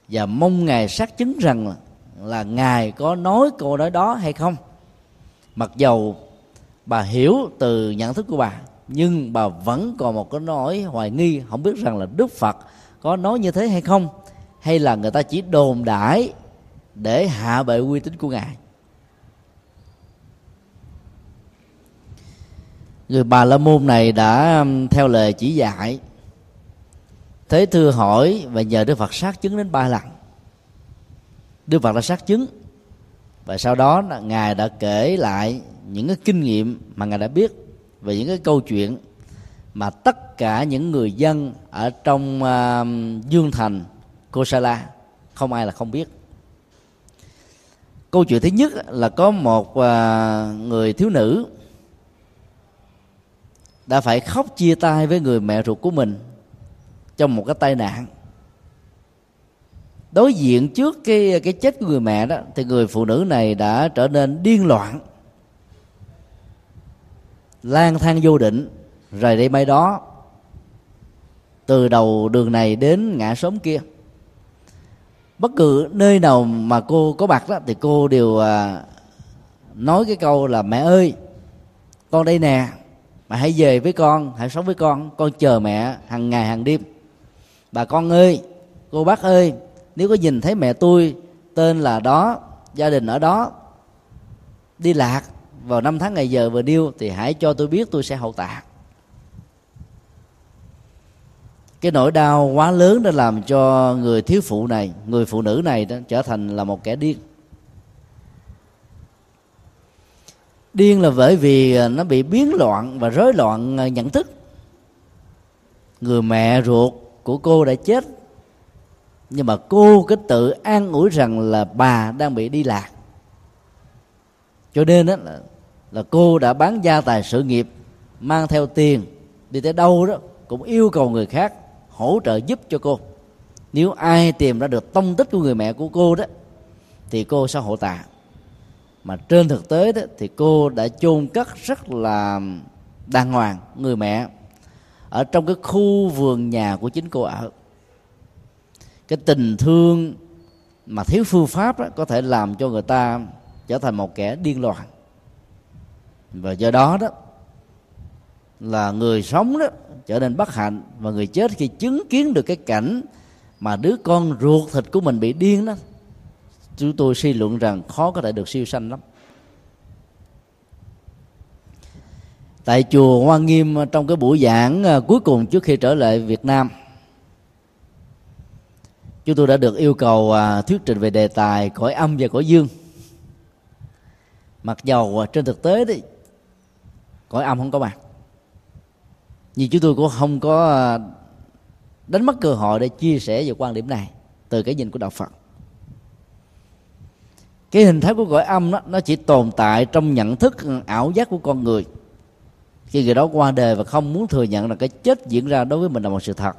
Và mong ngài xác chứng rằng là, là ngài có nói câu nói đó hay không. Mặc dầu bà hiểu từ nhận thức của bà, nhưng bà vẫn còn một cái nỗi hoài nghi, không biết rằng là đức phật có nói như thế hay không, hay là người ta chỉ đồn đãi để hạ bệ uy tín của ngài. Người bà la môn này đã um, theo lời chỉ dạy, thế thư hỏi và nhờ đức phật xác chứng đến ba lần. Đức phật đã xác chứng và sau đó là ngài đã kể lại những cái kinh nghiệm mà ngài đã biết về những cái câu chuyện mà tất cả những người dân ở trong uh, dương thành kosala không ai là không biết. Câu chuyện thứ nhất là có một uh, người thiếu nữ đã phải khóc chia tay với người mẹ ruột của mình trong một cái tai nạn đối diện trước cái cái chết của người mẹ đó thì người phụ nữ này đã trở nên điên loạn lang thang vô định. Rời đây bay đó từ đầu đường này đến ngã xóm kia bất cứ nơi nào mà cô có mặt đó thì cô đều à, nói cái câu là mẹ ơi con đây nè mà hãy về với con hãy sống với con con chờ mẹ hàng ngày hàng đêm. Bà con ơi cô bác ơi nếu có nhìn thấy mẹ tôi tên là đó, gia đình ở đó, đi lạc vào năm tháng ngày giờ vừa điêu thì hãy cho tôi biết tôi sẽ hậu tạ cái nỗi đau quá lớn đã làm cho người thiếu phụ này, người phụ nữ này đó trở thành là một kẻ điên. Điên là bởi vì nó bị biến loạn và rối loạn nhận thức. Người mẹ ruột của cô đã chết nhưng mà cô cứ tự an ủi rằng là bà đang bị đi lạc. Cho nên đó là là cô đã bán gia tài sự nghiệp, mang theo tiền, đi tới đâu đó, cũng yêu cầu người khác hỗ trợ giúp cho cô. Nếu ai tìm ra được tông tích của người mẹ của cô đó, thì cô sẽ hộ tạ. Mà trên thực tế đó, thì cô đã chôn cất rất là đàng hoàng người mẹ ở trong cái khu vườn nhà của chính cô ở cái tình thương mà thiếu phương pháp đó, có thể làm cho người ta trở thành một kẻ điên loạn. Và do đó đó là người sống đó trở nên bất hạnh và người chết khi chứng kiến được cái cảnh mà đứa con ruột thịt của mình bị điên đó chúng tôi suy luận rằng khó có thể được siêu sanh lắm. Tại chùa Hoa Nghiêm trong cái buổi giảng à, cuối cùng trước khi trở lại Việt Nam chúng tôi đã được yêu cầu à, thuyết trình về đề tài cõi âm và cõi dương. Mặc dầu à, trên thực tế thì cõi âm không có mặt. Nhưng chúng tôi cũng không có à, đánh mất cơ hội để chia sẻ về quan điểm này từ cái nhìn của đạo Phật. Cái hình thái của cõi âm đó, nó chỉ tồn tại trong nhận thức ừ, ảo giác của con người. Khi người đó qua đời và không muốn thừa nhận là cái chết diễn ra đối với mình là một sự thật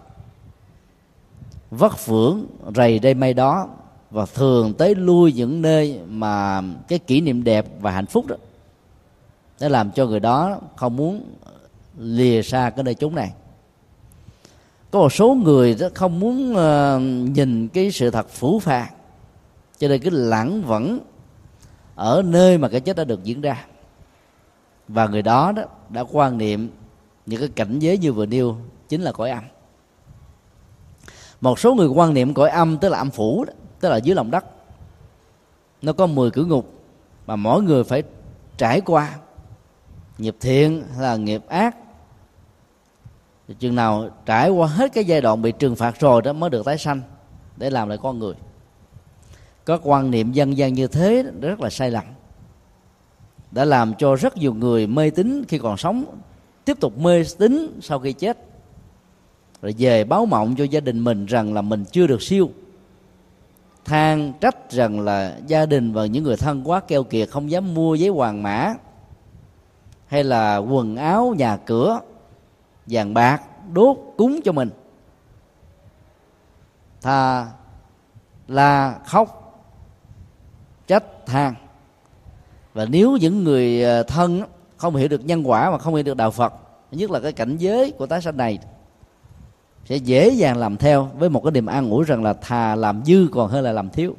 vất vưởng rầy đây mây đó và thường tới lui những nơi mà cái kỷ niệm đẹp và hạnh phúc đó. Để làm cho người đó không muốn lìa xa cái nơi chúng này. Có một số người đó không muốn uh, nhìn cái sự thật phủ phàng cho nên cứ lãng vẫn ở nơi mà cái chết đã được diễn ra. Và người đó đó đã quan niệm những cái cảnh giới như vừa nêu chính là cõi âm một số người quan niệm cõi âm tức là âm phủ đó, tức là dưới lòng đất. Nó có 10 cửa ngục mà mỗi người phải trải qua. Nghiệp thiện hay là nghiệp ác. Thì chừng nào trải qua hết cái giai đoạn bị trừng phạt rồi đó mới được tái sanh để làm lại con người. Có quan niệm dân gian như thế rất là sai lầm. Đã làm cho rất nhiều người mê tín khi còn sống tiếp tục mê tín sau khi chết rồi về báo mộng cho gia đình mình rằng là mình chưa được siêu. Than trách rằng là gia đình và những người thân quá keo kiệt không dám mua giấy hoàng mã hay là quần áo, nhà cửa, vàng bạc, đốt, cúng cho mình. Tha la khóc, trách than. Và nếu những người ờ, thân không hiểu được nhân quả mà không hiểu được đạo phật, nhất là cái cảnh giới của tái sanh này sẽ dễ dàng làm theo với một cái niềm an ủi rằng là thà làm dư còn hơn là làm thiếu.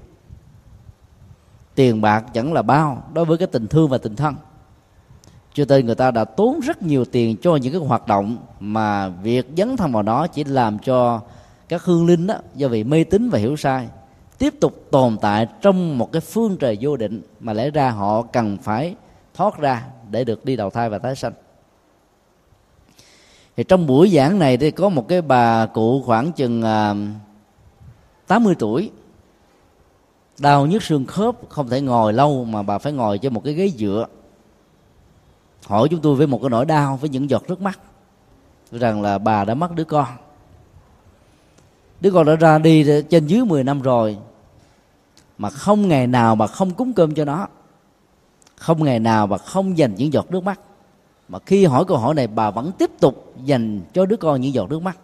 Tiền bạc chẳng là bao đối với cái tình thương và tình thân. Cho nên người ta đã tốn rất nhiều tiền cho những cái hoạt động mà việc dấn thân vào đó chỉ làm cho các hương linh đó do vì mê tín và hiểu sai tiếp tục tồn tại trong một cái phương trời vô định mà lẽ ra họ cần phải thoát ra để được đi đầu thai và tái sanh thì trong buổi giảng này thì có một cái bà cụ khoảng chừng à, uh, 80 tuổi. Đau nhức xương khớp không thể ngồi lâu mà bà phải ngồi trên một cái ghế dựa. Hỏi chúng tôi với một cái nỗi đau với những giọt nước mắt. Rằng là bà đã mất đứa con. Đứa con đã ra đi trên dưới 10 năm rồi mà không ngày nào mà không cúng cơm cho nó. Không ngày nào mà không dành những giọt nước mắt mà khi hỏi câu hỏi này, bà vẫn tiếp tục dành cho đứa con những giọt nước mắt.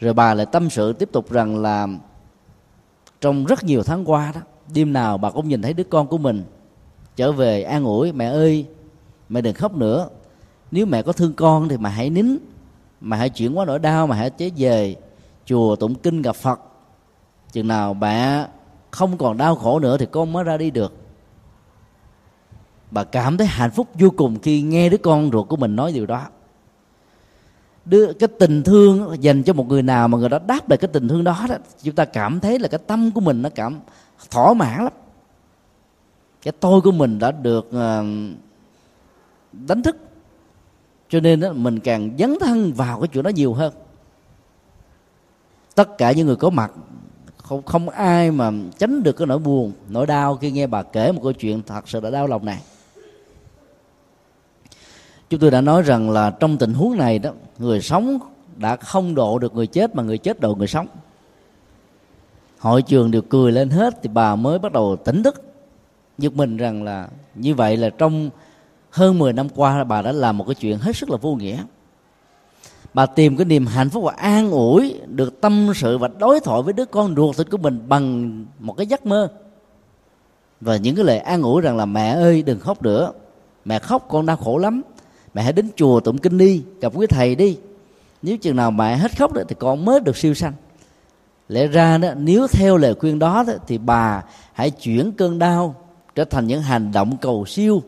Rồi bà lại tâm sự tiếp tục rằng là trong rất nhiều tháng qua đó, đêm nào bà cũng nhìn thấy đứa con của mình trở về an ủi, mẹ ơi, mẹ đừng khóc nữa. Nếu mẹ có thương con thì mà hãy nín. Mà hãy chuyển qua nỗi đau mà hãy chế về chùa tụng kinh gặp phật. Chừng nào bà không còn đau khổ nữa thì con mới ra đi được bà cảm thấy hạnh phúc vô cùng khi nghe đứa con ruột của mình nói điều đó. Đưa cái tình thương dành cho một người nào mà người đó đáp lại cái tình thương đó đó chúng ta cảm thấy là cái tâm của mình nó cảm thỏa mãn lắm. Cái tôi của mình đã được ờ, đánh thức. Cho nên đó, mình càng dấn thân vào cái chuyện đó nhiều hơn. Tất cả những người có mặt không không ai mà tránh được cái nỗi buồn nỗi đau khi nghe bà kể một câu chuyện thật sự đã đau lòng này chúng tôi đã nói rằng là trong tình huống này đó, người sống đã không độ được người chết, mà người chết độ người sống. Hội trường đều cười lên hết, thì bà mới bắt đầu tỉnh thức, giật mình rằng là như vậy là trong hơn 10 năm qua bà đã làm một cái chuyện hết sức là vô nghĩa. Bà tìm cái niềm hạnh phúc và an ủi, được tâm sự và đối thoại với đứa con ruột thịt của mình bằng một cái giấc mơ. Và những cái lời an ủi rằng là, mẹ ơi, đừng khóc nữa. Mẹ khóc con đau khổ lắm mẹ hãy đến chùa tụng kinh đi gặp quý thầy đi. Nếu chừng nào mẹ hết khóc đó, thì con mới được siêu sanh. Lẽ ra đó nếu theo lời khuyên đó, đó thì bà hãy chuyển cơn đau trở thành những hành động cầu siêu.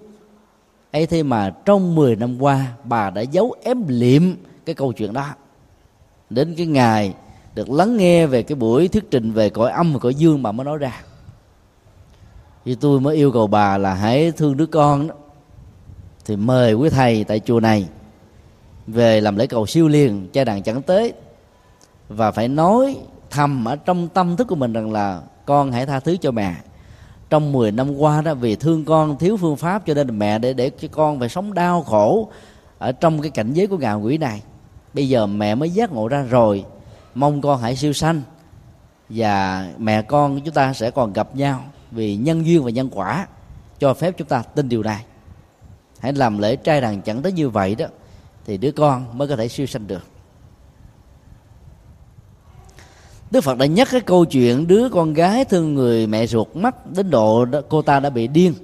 Ấy thế mà trong 10 năm qua bà đã giấu ém liệm cái câu chuyện đó. Đến cái ngày được lắng nghe về cái buổi thuyết trình về cõi âm và cõi dương bà mới nói ra. Thì tôi mới yêu cầu bà là hãy thương đứa con đó thì mời quý thầy tại chùa này về làm lễ cầu siêu liền cha đàn chẳng tới và phải nói thầm ở trong tâm thức của mình rằng là con hãy tha thứ cho mẹ. Trong 10 năm qua đó, vì thương con thiếu phương pháp cho nên mẹ để để cho con phải sống đau khổ ở trong cái cảnh giới của ngạ quỷ này. Bây giờ mẹ mới giác ngộ ra rồi. Mong con hãy siêu sanh. Và mẹ con chúng ta sẽ còn gặp nhau vì nhân duyên và nhân quả cho phép chúng ta tin điều này hãy làm lễ trai đàn chẳng tới như vậy đó thì đứa con mới có thể siêu sanh được. Đức Phật đã nhắc cái câu chuyện đứa con gái thương người mẹ ruột mất đến độ đó, cô ta đã bị điên.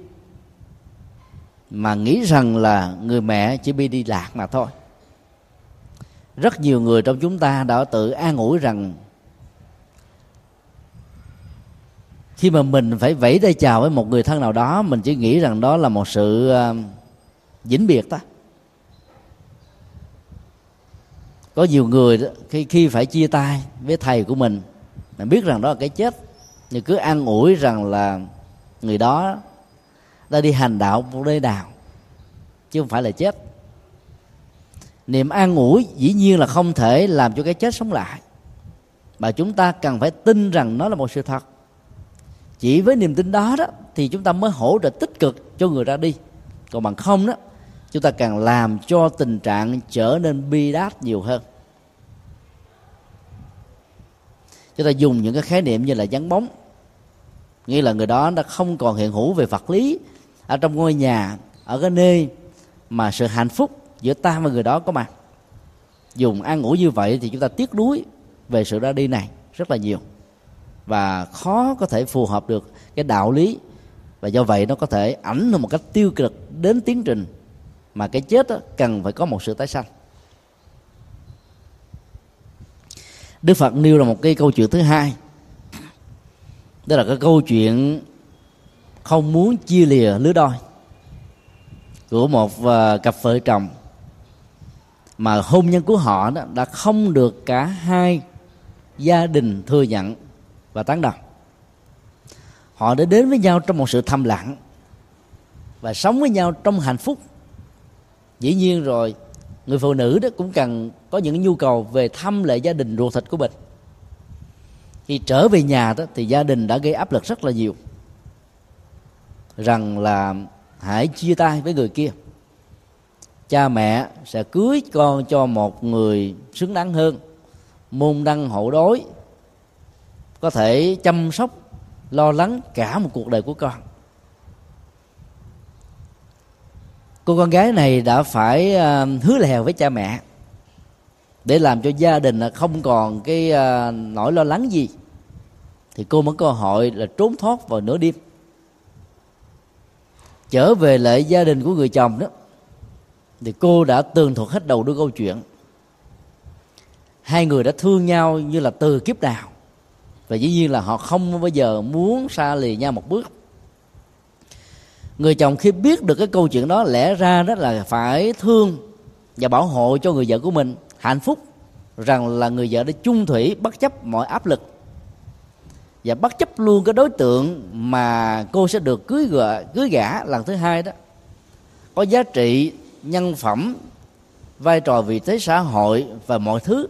Mà nghĩ rằng là người mẹ chỉ bị đi lạc mà thôi. Rất nhiều người trong chúng ta đã tự an ủi rằng khi mà mình phải vẫy tay chào với một người thân nào đó mình chỉ nghĩ rằng đó là một sự à, vĩnh biệt ta. Có nhiều người đó, khi khi phải chia tay với thầy của mình mình biết rằng đó là cái chết nhưng cứ an ủi rằng là người đó đã đi hành đạo một nơi nào chứ không phải là chết. Niềm an ủi dĩ nhiên là không thể làm cho cái chết sống lại mà chúng ta cần phải tin rằng nó là một sự thật. Chỉ với niềm tin đó đó thì chúng ta mới hỗ trợ tích cực cho người ra đi. Còn bằng không đó chúng ta càng làm cho tình trạng trở nên bi đát nhiều hơn. Chúng ta dùng những cái khái niệm như là vắng bóng. Nghĩa là người đó đã không còn hiện hữu về vật lý ở trong ngôi nhà, ở cái nơi mà sự hạnh phúc giữa ta và người đó có mặt. Dùng ăn ngủ như vậy thì chúng ta tiếc nuối về sự ra đi này rất là nhiều. Và khó có thể phù hợp được cái đạo lý. Và do vậy nó có thể ảnh hưởng một cách tiêu cực đến tiến trình mà cái chết đó, cần phải có một sự tái sanh. Đức Phật nêu là một cái câu chuyện thứ hai. Đó là cái câu chuyện không muốn chia lìa lứa đôi của một à, cặp vợ chồng mà hôn nhân của họ đó đã không được cả hai gia đình thừa nhận và tán đồng. Họ đã đến với nhau trong một sự thầm lặng và sống với nhau trong hạnh phúc dĩ nhiên rồi, người phụ nữ đó cũng cần có những nhu cầu về thăm lại gia đình ruột thịt của mình. Khi trở về nhà đó thì gia đình đã gây áp lực rất là nhiều. Rằng là hãy chia tay với người kia. Cha mẹ sẽ cưới con cho một người xứng đáng hơn, môn đăng hộ đối, có thể chăm sóc, lo lắng cả một cuộc đời của con. Cô con gái này đã phải ờ, hứa lèo với cha mẹ để làm cho gia đình không còn cái ờ, nỗi lo lắng gì. Thì cô mới cơ hội là trốn thoát vào nửa đêm. Trở về lại gia đình của người chồng đó, thì cô đã tường thuật hết đầu đuôi câu chuyện. Hai người đã thương nhau như là từ kiếp nào. Và dĩ nhiên là họ không bao giờ muốn xa lìa nhau một bước người chồng khi biết được cái câu chuyện đó lẽ ra đó là phải thương và bảo hộ cho người vợ của mình. Hạnh phúc rằng là người vợ đã chung thủy bất chấp mọi áp lực. Và bất chấp luôn cái đối tượng mà cô sẽ được cưới gỡ, cưới gả lần thứ hai đó. Có giá trị nhân phẩm vai trò vị thế xã hội và mọi thứ.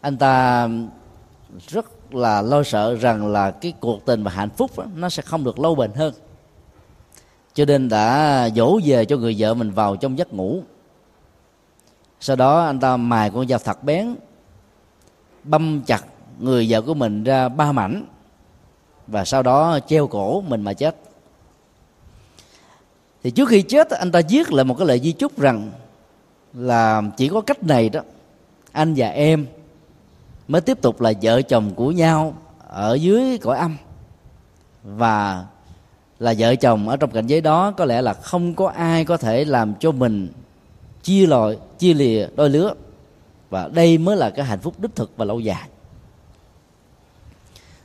Anh ta rất là lo sợ rằng là cái cuộc tình và hạnh phúc đó, nó sẽ không được lâu bền hơn cho nên đã dỗ về cho người vợ mình vào trong giấc ngủ. Sau đó anh ta mài con dao thật bén, băm chặt người vợ của mình ra ba mảnh và sau đó treo cổ mình mà chết. Thì trước khi chết, anh ta viết lại một cái lời di chúc rằng là chỉ có cách này đó, anh và em mới tiếp tục là vợ chồng của nhau ở dưới cõi âm và là vợ chồng ở trong cảnh giới đó, có lẽ là không có ai có thể làm cho mình chia lòi chia lìa đôi lứa. Và đây mới là cái hạnh phúc đích thực và lâu dài.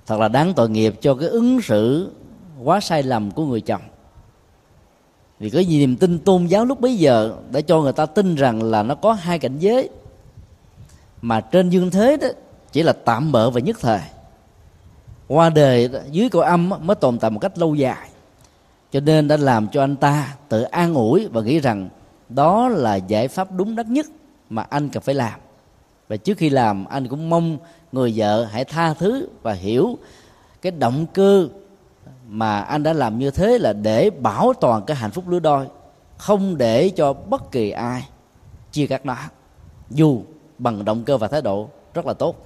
Thật là đáng tội nghiệp cho cái ứng xử quá sai lầm của người chồng. Vì có niềm tin tôn giáo lúc bấy giờ để cho người ta tin rằng là nó có hai cảnh giới. Mà trên dương thế đó, chỉ là tạm bỡ và nhất thời. Qua đời dưới cõi âm mới tồn tại một cách lâu dài cho nên đã làm cho anh ta tự an ủi và nghĩ rằng đó là giải pháp đúng đắn nhất mà anh cần phải làm. Và trước khi làm, anh cũng mong người vợ hãy tha thứ và hiểu cái động cơ mà anh đã làm như thế là để bảo toàn cái hạnh phúc lứa đôi, không để cho bất kỳ ai chia cắt nó, dù bằng động cơ và thái độ rất là tốt.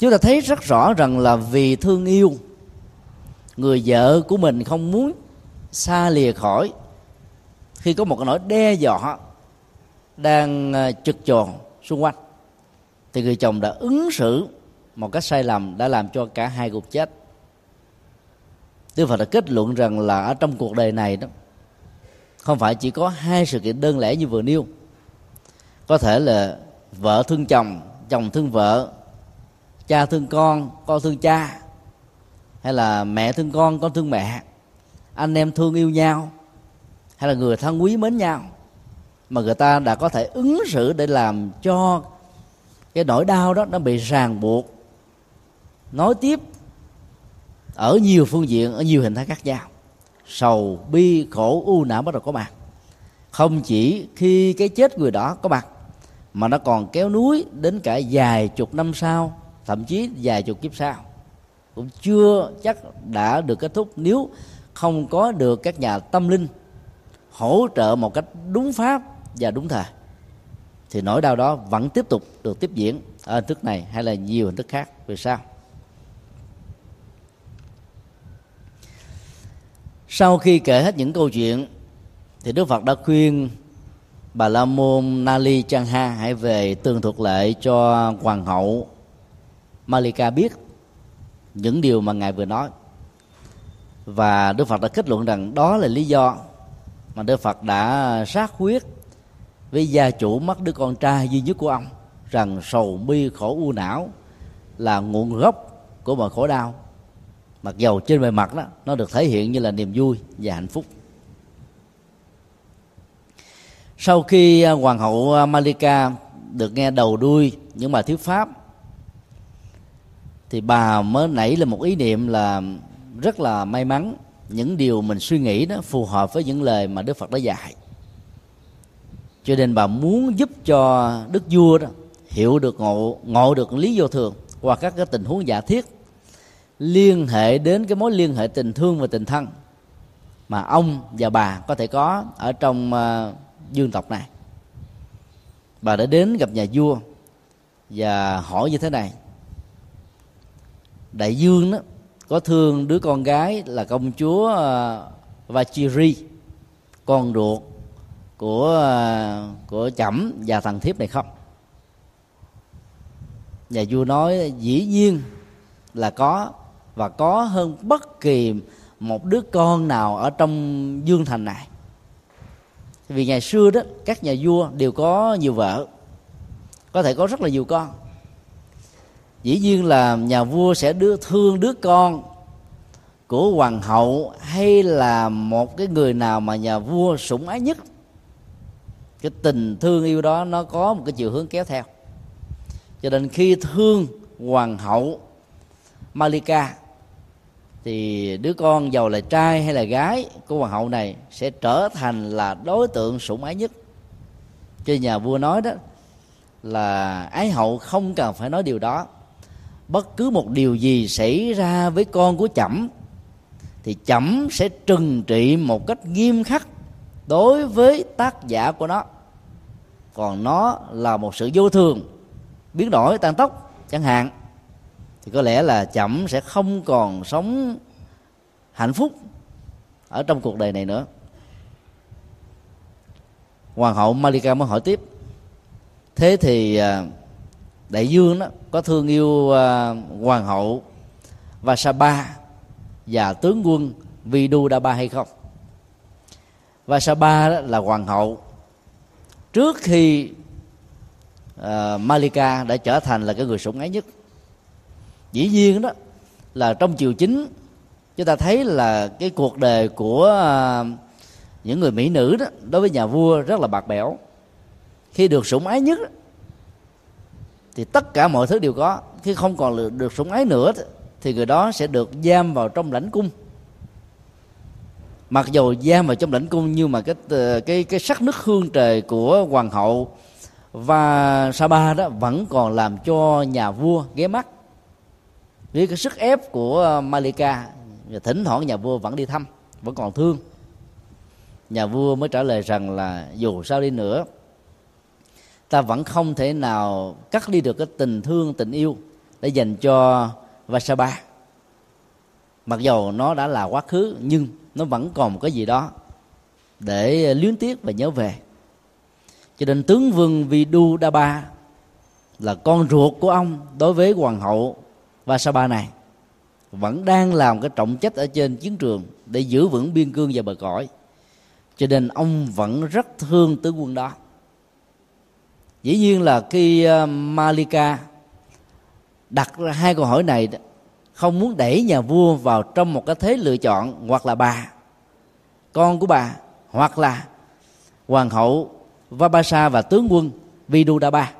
Chúng ta thấy rất rõ rằng là vì thương yêu, người vợ của mình không muốn xa lìa khỏi. Khi có một cái nỗi đe dọa đang à, trực tròn xung quanh, thì người chồng đã ứng xử một cách sai lầm, đã làm cho cả hai gục chết. Đức Phật đã kết luận rằng là ở trong cuộc đời này đó, không phải chỉ có hai sự kiện đơn lẻ như vừa nêu. Có thể là vợ thương chồng chồng thương vợ cha thương con con thương cha. Hay là mẹ thương con con thương mẹ. Anh em thương yêu nhau. Hay là người thân quý mến nhau. Mà người ta đã có thể ứng xử để làm cho cái nỗi đau đó nó bị ràng buộc. Nói tiếp, ở nhiều phương diện, ở nhiều hình thái khác nhau. Sầu, bi, khổ, u não bắt đầu có mặt. Không chỉ khi cái chết người đó có mặt, mà nó còn kéo núi đến cả vài chục năm sau thậm chí vài chục kiếp sau. Cũng chưa chắc đã được kết thúc nếu không có được các nhà tâm linh hỗ trợ một cách đúng pháp và đúng thời. Thì nỗi đau đó vẫn tiếp tục được tiếp diễn ở hình thức này hay là nhiều hình thức khác. Vì sao? sau khi kể hết những câu chuyện, thì đức phật đã khuyên bà la môn nali chan ha hãy về tường thuật lệ cho hoàng hậu malika biết những điều mà ngài vừa nói. Và đức phật đã kết luận rằng đó là lý do mà đức phật đã sát quyết với gia chủ mất đứa con trai duy nhất của ông rằng sầu bi khổ u não là nguồn gốc của mọi khổ đau. Mặc dầu trên bề mặt đó, nó được thể hiện như là niềm vui và hạnh phúc. Sau khi hoàng hậu Malika được nghe đầu đuôi những bài thuyết pháp thì bà mới nảy lên một ý niệm là rất là may mắn những điều mình suy nghĩ đó phù hợp với những lời mà Đức Phật đã dạy. Cho nên bà muốn giúp cho đức vua đó hiểu được ngộ ngộ được lý vô thường qua các cái tình huống giả thiết liên hệ đến cái mối liên hệ tình thương và tình thân mà ông và bà có thể có ở trong uh, dương tộc này. Bà đã đến gặp nhà vua và hỏi như thế này đại dương đó, có thương đứa con gái là công chúa ờ, Vachiri con ruột của ờ, của chẩm và thằng thiếp này không? Nhà vua nói, dĩ nhiên là có, và có hơn bất kỳ một đứa con nào ở trong dương thành này. Vì ngày xưa đó, các nhà vua đều có nhiều vợ, có thể có rất là nhiều con dĩ nhiên là nhà vua sẽ đưa thương đứa con của hoàng hậu hay là một cái người nào mà nhà vua sủng ái nhất. Cái tình thương yêu đó nó có một cái chiều hướng kéo theo. Cho nên khi thương hoàng hậu Malika, thì đứa con giàu là trai hay là gái của hoàng hậu này sẽ trở thành là đối tượng sủng ái nhất. Cho nhà vua nói đó là ái hậu không cần phải nói điều đó bất cứ một điều gì xảy ra với con của chẩm, thì chẩm sẽ trừng trị một cách nghiêm khắc đối với tác giả của nó. Còn nó là một sự vô thường, biến đổi tăng tốc, chẳng hạn. Thì có lẽ là chậm sẽ không còn sống hạnh phúc ở trong cuộc đời này nữa. Hoàng hậu Malika mới hỏi tiếp, thế thì à, đại dương đó có thương yêu à, hoàng hậu và Vasapa và tướng quân Vidudaba hay không? Vasapa đó là hoàng hậu. Trước khi uh, Malika đã trở thành là cái người sủng ái nhất. Dĩ nhiên đó là trong triều chính chúng ta thấy là cái cuộc đời của uh, những người mỹ nữ đó đối với nhà vua rất là bạc bẽo. Khi được sủng ái nhất thì tất cả mọi thứ đều có. Khi không còn được sủng ái nữa, thì người đó sẽ được giam vào trong lãnh cung. Mặc dù giam vào trong lãnh cung, nhưng mà cái ờ, cái cái sắc nước hương trời của hoàng hậu và sa ba đó vẫn còn làm cho nhà vua ghé mắt. Với cái sức ép của ờ, Malika thỉnh thoảng nhà vua vẫn đi thăm, vẫn còn thương. Nhà vua mới trả lời rằng là dù sao đi nữa ta vẫn không thể nào cắt đi được cái tình thương, tình yêu để dành cho Vasaba. Mặc dầu nó đã là quá khứ, nhưng nó vẫn còn một cái gì đó để luyến tiếc và nhớ về. Cho nên tướng vương Vidu Đa là con ruột của ông đối với hoàng hậu Vasaba này, vẫn đang làm cái trọng trách ở trên chiến trường để giữ vững biên cương và bờ cõi. Cho nên ông vẫn rất thương tướng quân đó dĩ nhiên là khi ờ, Malika đặt ra hai câu hỏi này, không muốn đẩy nhà vua vào trong một cái thế lựa chọn hoặc là bà, con của bà, hoặc là hoàng hậu Vabasa và tướng quân Vidudaba.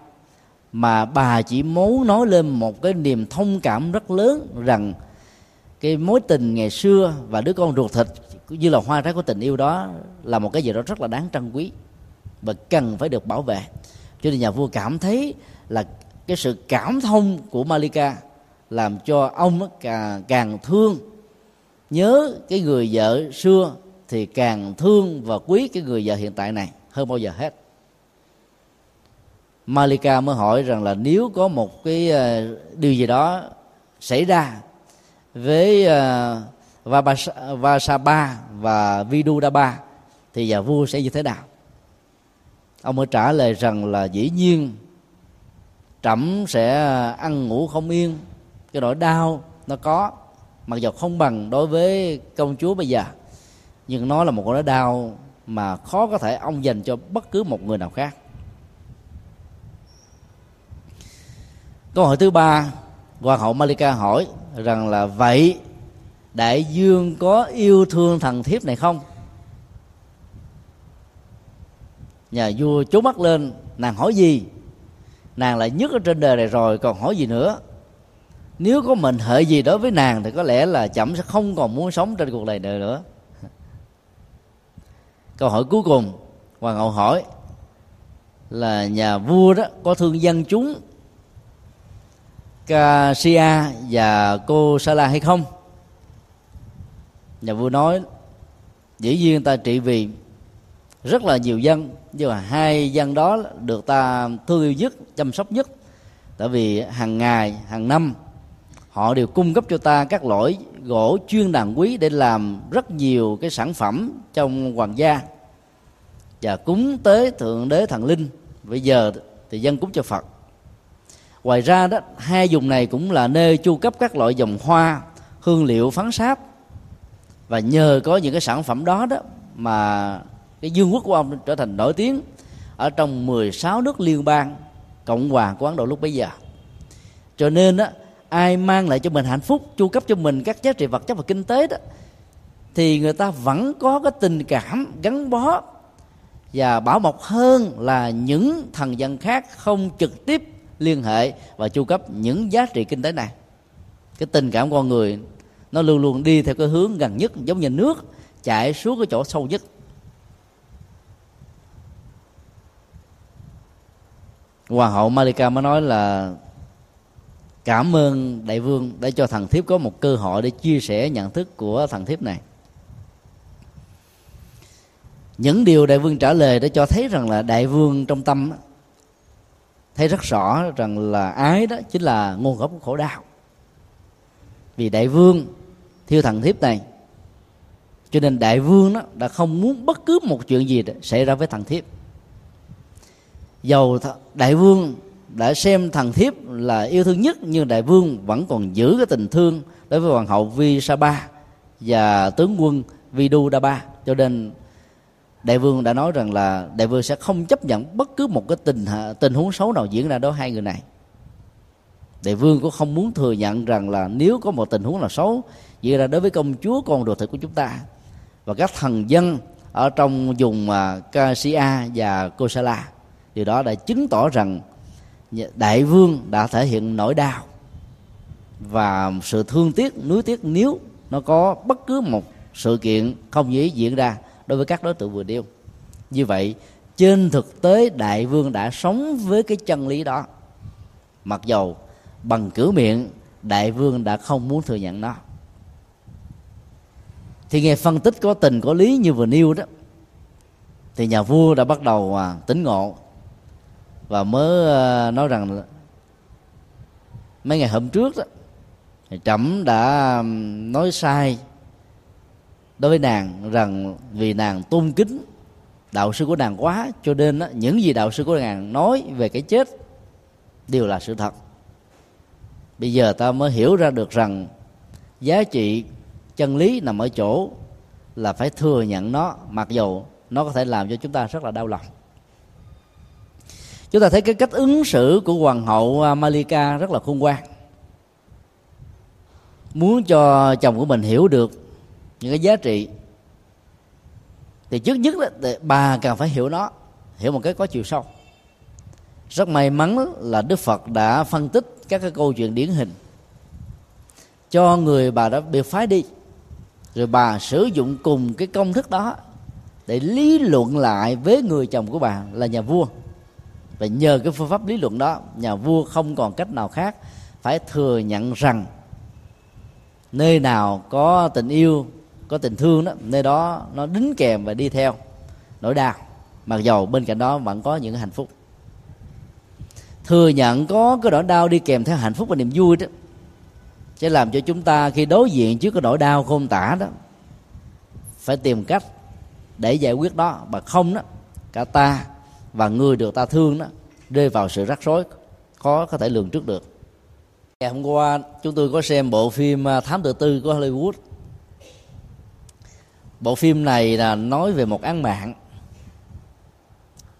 Mà bà chỉ muốn nói lên một cái niềm thông cảm rất lớn rằng cái mối tình ngày xưa và đứa con ruột thịt như là hoa trái của tình yêu đó là một cái gì đó rất là đáng trân quý và cần phải được bảo vệ cho nên nhà vua cảm thấy là cái sự cảm thông của Malika làm cho ông càng càng thương. Nhớ cái người vợ xưa thì càng thương và quý cái người vợ hiện tại này hơn bao giờ hết. Malika mới hỏi rằng là nếu có một cái ờ, điều gì đó xảy ra với uh, và Vidudaba thì nhà vua sẽ như thế nào? Ông mới trả lời rằng là dĩ nhiên, trẫm sẽ ăn ngủ không yên. Cái nỗi đau nó có, mặc dù không bằng đối với công chúa bây giờ, nhưng nó là một nỗi đau mà khó có thể ông dành cho bất cứ một người nào khác. Câu hỏi thứ ba, hoàng hậu malika hỏi rằng là vậy, đại dương có yêu thương thần thiếp này không? Nhà vua chố mắt lên, nàng hỏi gì? Nàng lại nhất ở trên đời này rồi, còn hỏi gì nữa? Nếu có mệnh hệ gì đối với nàng thì có lẽ là chậm sẽ không còn muốn sống trên cuộc đời này nữa. Câu hỏi cuối cùng, hoàng hậu hỏi là nhà vua đó có thương dân chúng Kasia và cô Sala hay không? Nhà vua nói, dĩ nhiên ta trị vì rất là nhiều dân, nhưng mà hai dân đó được ta thương yêu nhất, chăm sóc nhất. Tại vì hàng ngày, hàng năm, họ đều cung cấp cho ta các loại gỗ chuyên đàn quý để làm rất nhiều cái sản phẩm trong hoàng gia. Và cúng tế thượng đế thần linh, bây giờ thì dân cúng cho phật. Ngoài ra đó, hai vùng này cũng là nơi chu cấp các loại dòng hoa, hương liệu phán sáp. Và nhờ có những cái sản phẩm đó đó mà cái dương quốc của ông trở thành nổi tiếng ở trong 16 nước liên bang cộng hòa của ấn độ lúc bấy giờ. Cho nên đó ai mang lại cho mình hạnh phúc, chu cấp cho mình các giá trị vật chất và kinh tế đó, thì người ta vẫn có cái tình cảm gắn bó và bảo mộc hơn là những thần dân khác không trực tiếp liên hệ và chu cấp những giá trị kinh tế này. Cái tình cảm con người nó luôn luôn đi theo cái hướng gần nhất, giống như nước chảy xuống cái chỗ sâu nhất. Hoàng hậu Malika mới nói là cảm ơn đại vương để cho thằng thiếp có một cơ hội để chia sẻ nhận thức của thằng thiếp này. Những điều đại vương trả lời để cho thấy rằng là đại vương trong tâm thấy rất rõ rằng là ái đó chính là nguồn gốc của khổ đau. Vì đại vương thiêu thằng thiếp này, cho nên đại vương đó đã không muốn bất cứ một chuyện gì xảy ra với thằng thiếp dầu đại vương đã xem thần thiếp là yêu thương nhất, nhưng đại vương vẫn còn giữ cái tình thương đối với hoàng hậu vi sa ba và tướng quân vi du đa ba cho nên đại vương đã nói rằng là đại vương sẽ không chấp nhận bất cứ một cái tình tình huống xấu nào diễn ra đối hai người này. Đại vương cũng không muốn thừa nhận rằng là nếu có một tình huống nào xấu diễn ra đối với công chúa, con ruột thịt của chúng ta và các thần dân ở trong vùng à, Kasia và Kosala điều đó đã chứng tỏ rằng đại vương đã thể hiện nỗi đau và sự thương tiếc nuối tiếc nếu nó có bất cứ một sự kiện không dễ diễn ra đối với các đối tượng vừa nêu. Như vậy trên thực tế đại vương đã sống với cái chân lý đó. Mặc dầu bằng cửa miệng đại vương đã không muốn thừa nhận nó. Thì nghe phân tích có tình có lý như vừa nêu đó thì nhà vua đã bắt đầu à, tỉnh ngộ và mới ờ, nói rằng mấy ngày hôm trước đó thì trẫm đã nói sai đối với nàng rằng vì nàng tôn kính đạo sư của nàng quá cho nên đó, những gì đạo sư của nàng nói về cái chết đều là sự thật. Bây giờ ta mới hiểu ra được rằng giá trị chân lý nằm ở chỗ là phải thừa nhận nó mặc dù nó có thể làm cho chúng ta rất là đau lòng chúng ta thấy cái cách ứng xử của hoàng hậu à, Malika rất là khôn ngoan. Muốn cho chồng của mình hiểu được những cái giá trị, thì trước nhất là bà cần phải hiểu nó, hiểu một cái có chiều sâu. Rất may mắn là đức phật đã phân tích các cái câu chuyện điển hình. Cho người bà đã bị phái đi, rồi bà sử dụng cùng cái công thức đó để lý luận lại với người chồng của bà là nhà vua và nhờ cái phương pháp lý luận đó, nhà vua không còn cách nào khác, phải thừa nhận rằng nơi nào có tình yêu, có tình thương đó, nơi đó nó đính kèm và đi theo nỗi đau. Mặc dầu bên cạnh đó vẫn có những hạnh phúc. Thừa nhận có cái nỗi đau đi kèm theo hạnh phúc và niềm vui đó, sẽ làm cho chúng ta khi đối diện trước cái nỗi đau khôn tả đó, phải tìm cách để giải quyết đó. Mà không đó, cả ta và người được ta thương đó, rơi vào sự rắc rối khó có thể lường trước được. Ngày hôm qua, chúng tôi có xem bộ phim à, thám tử tư của hollywood. Bộ phim này là nói về một án mạng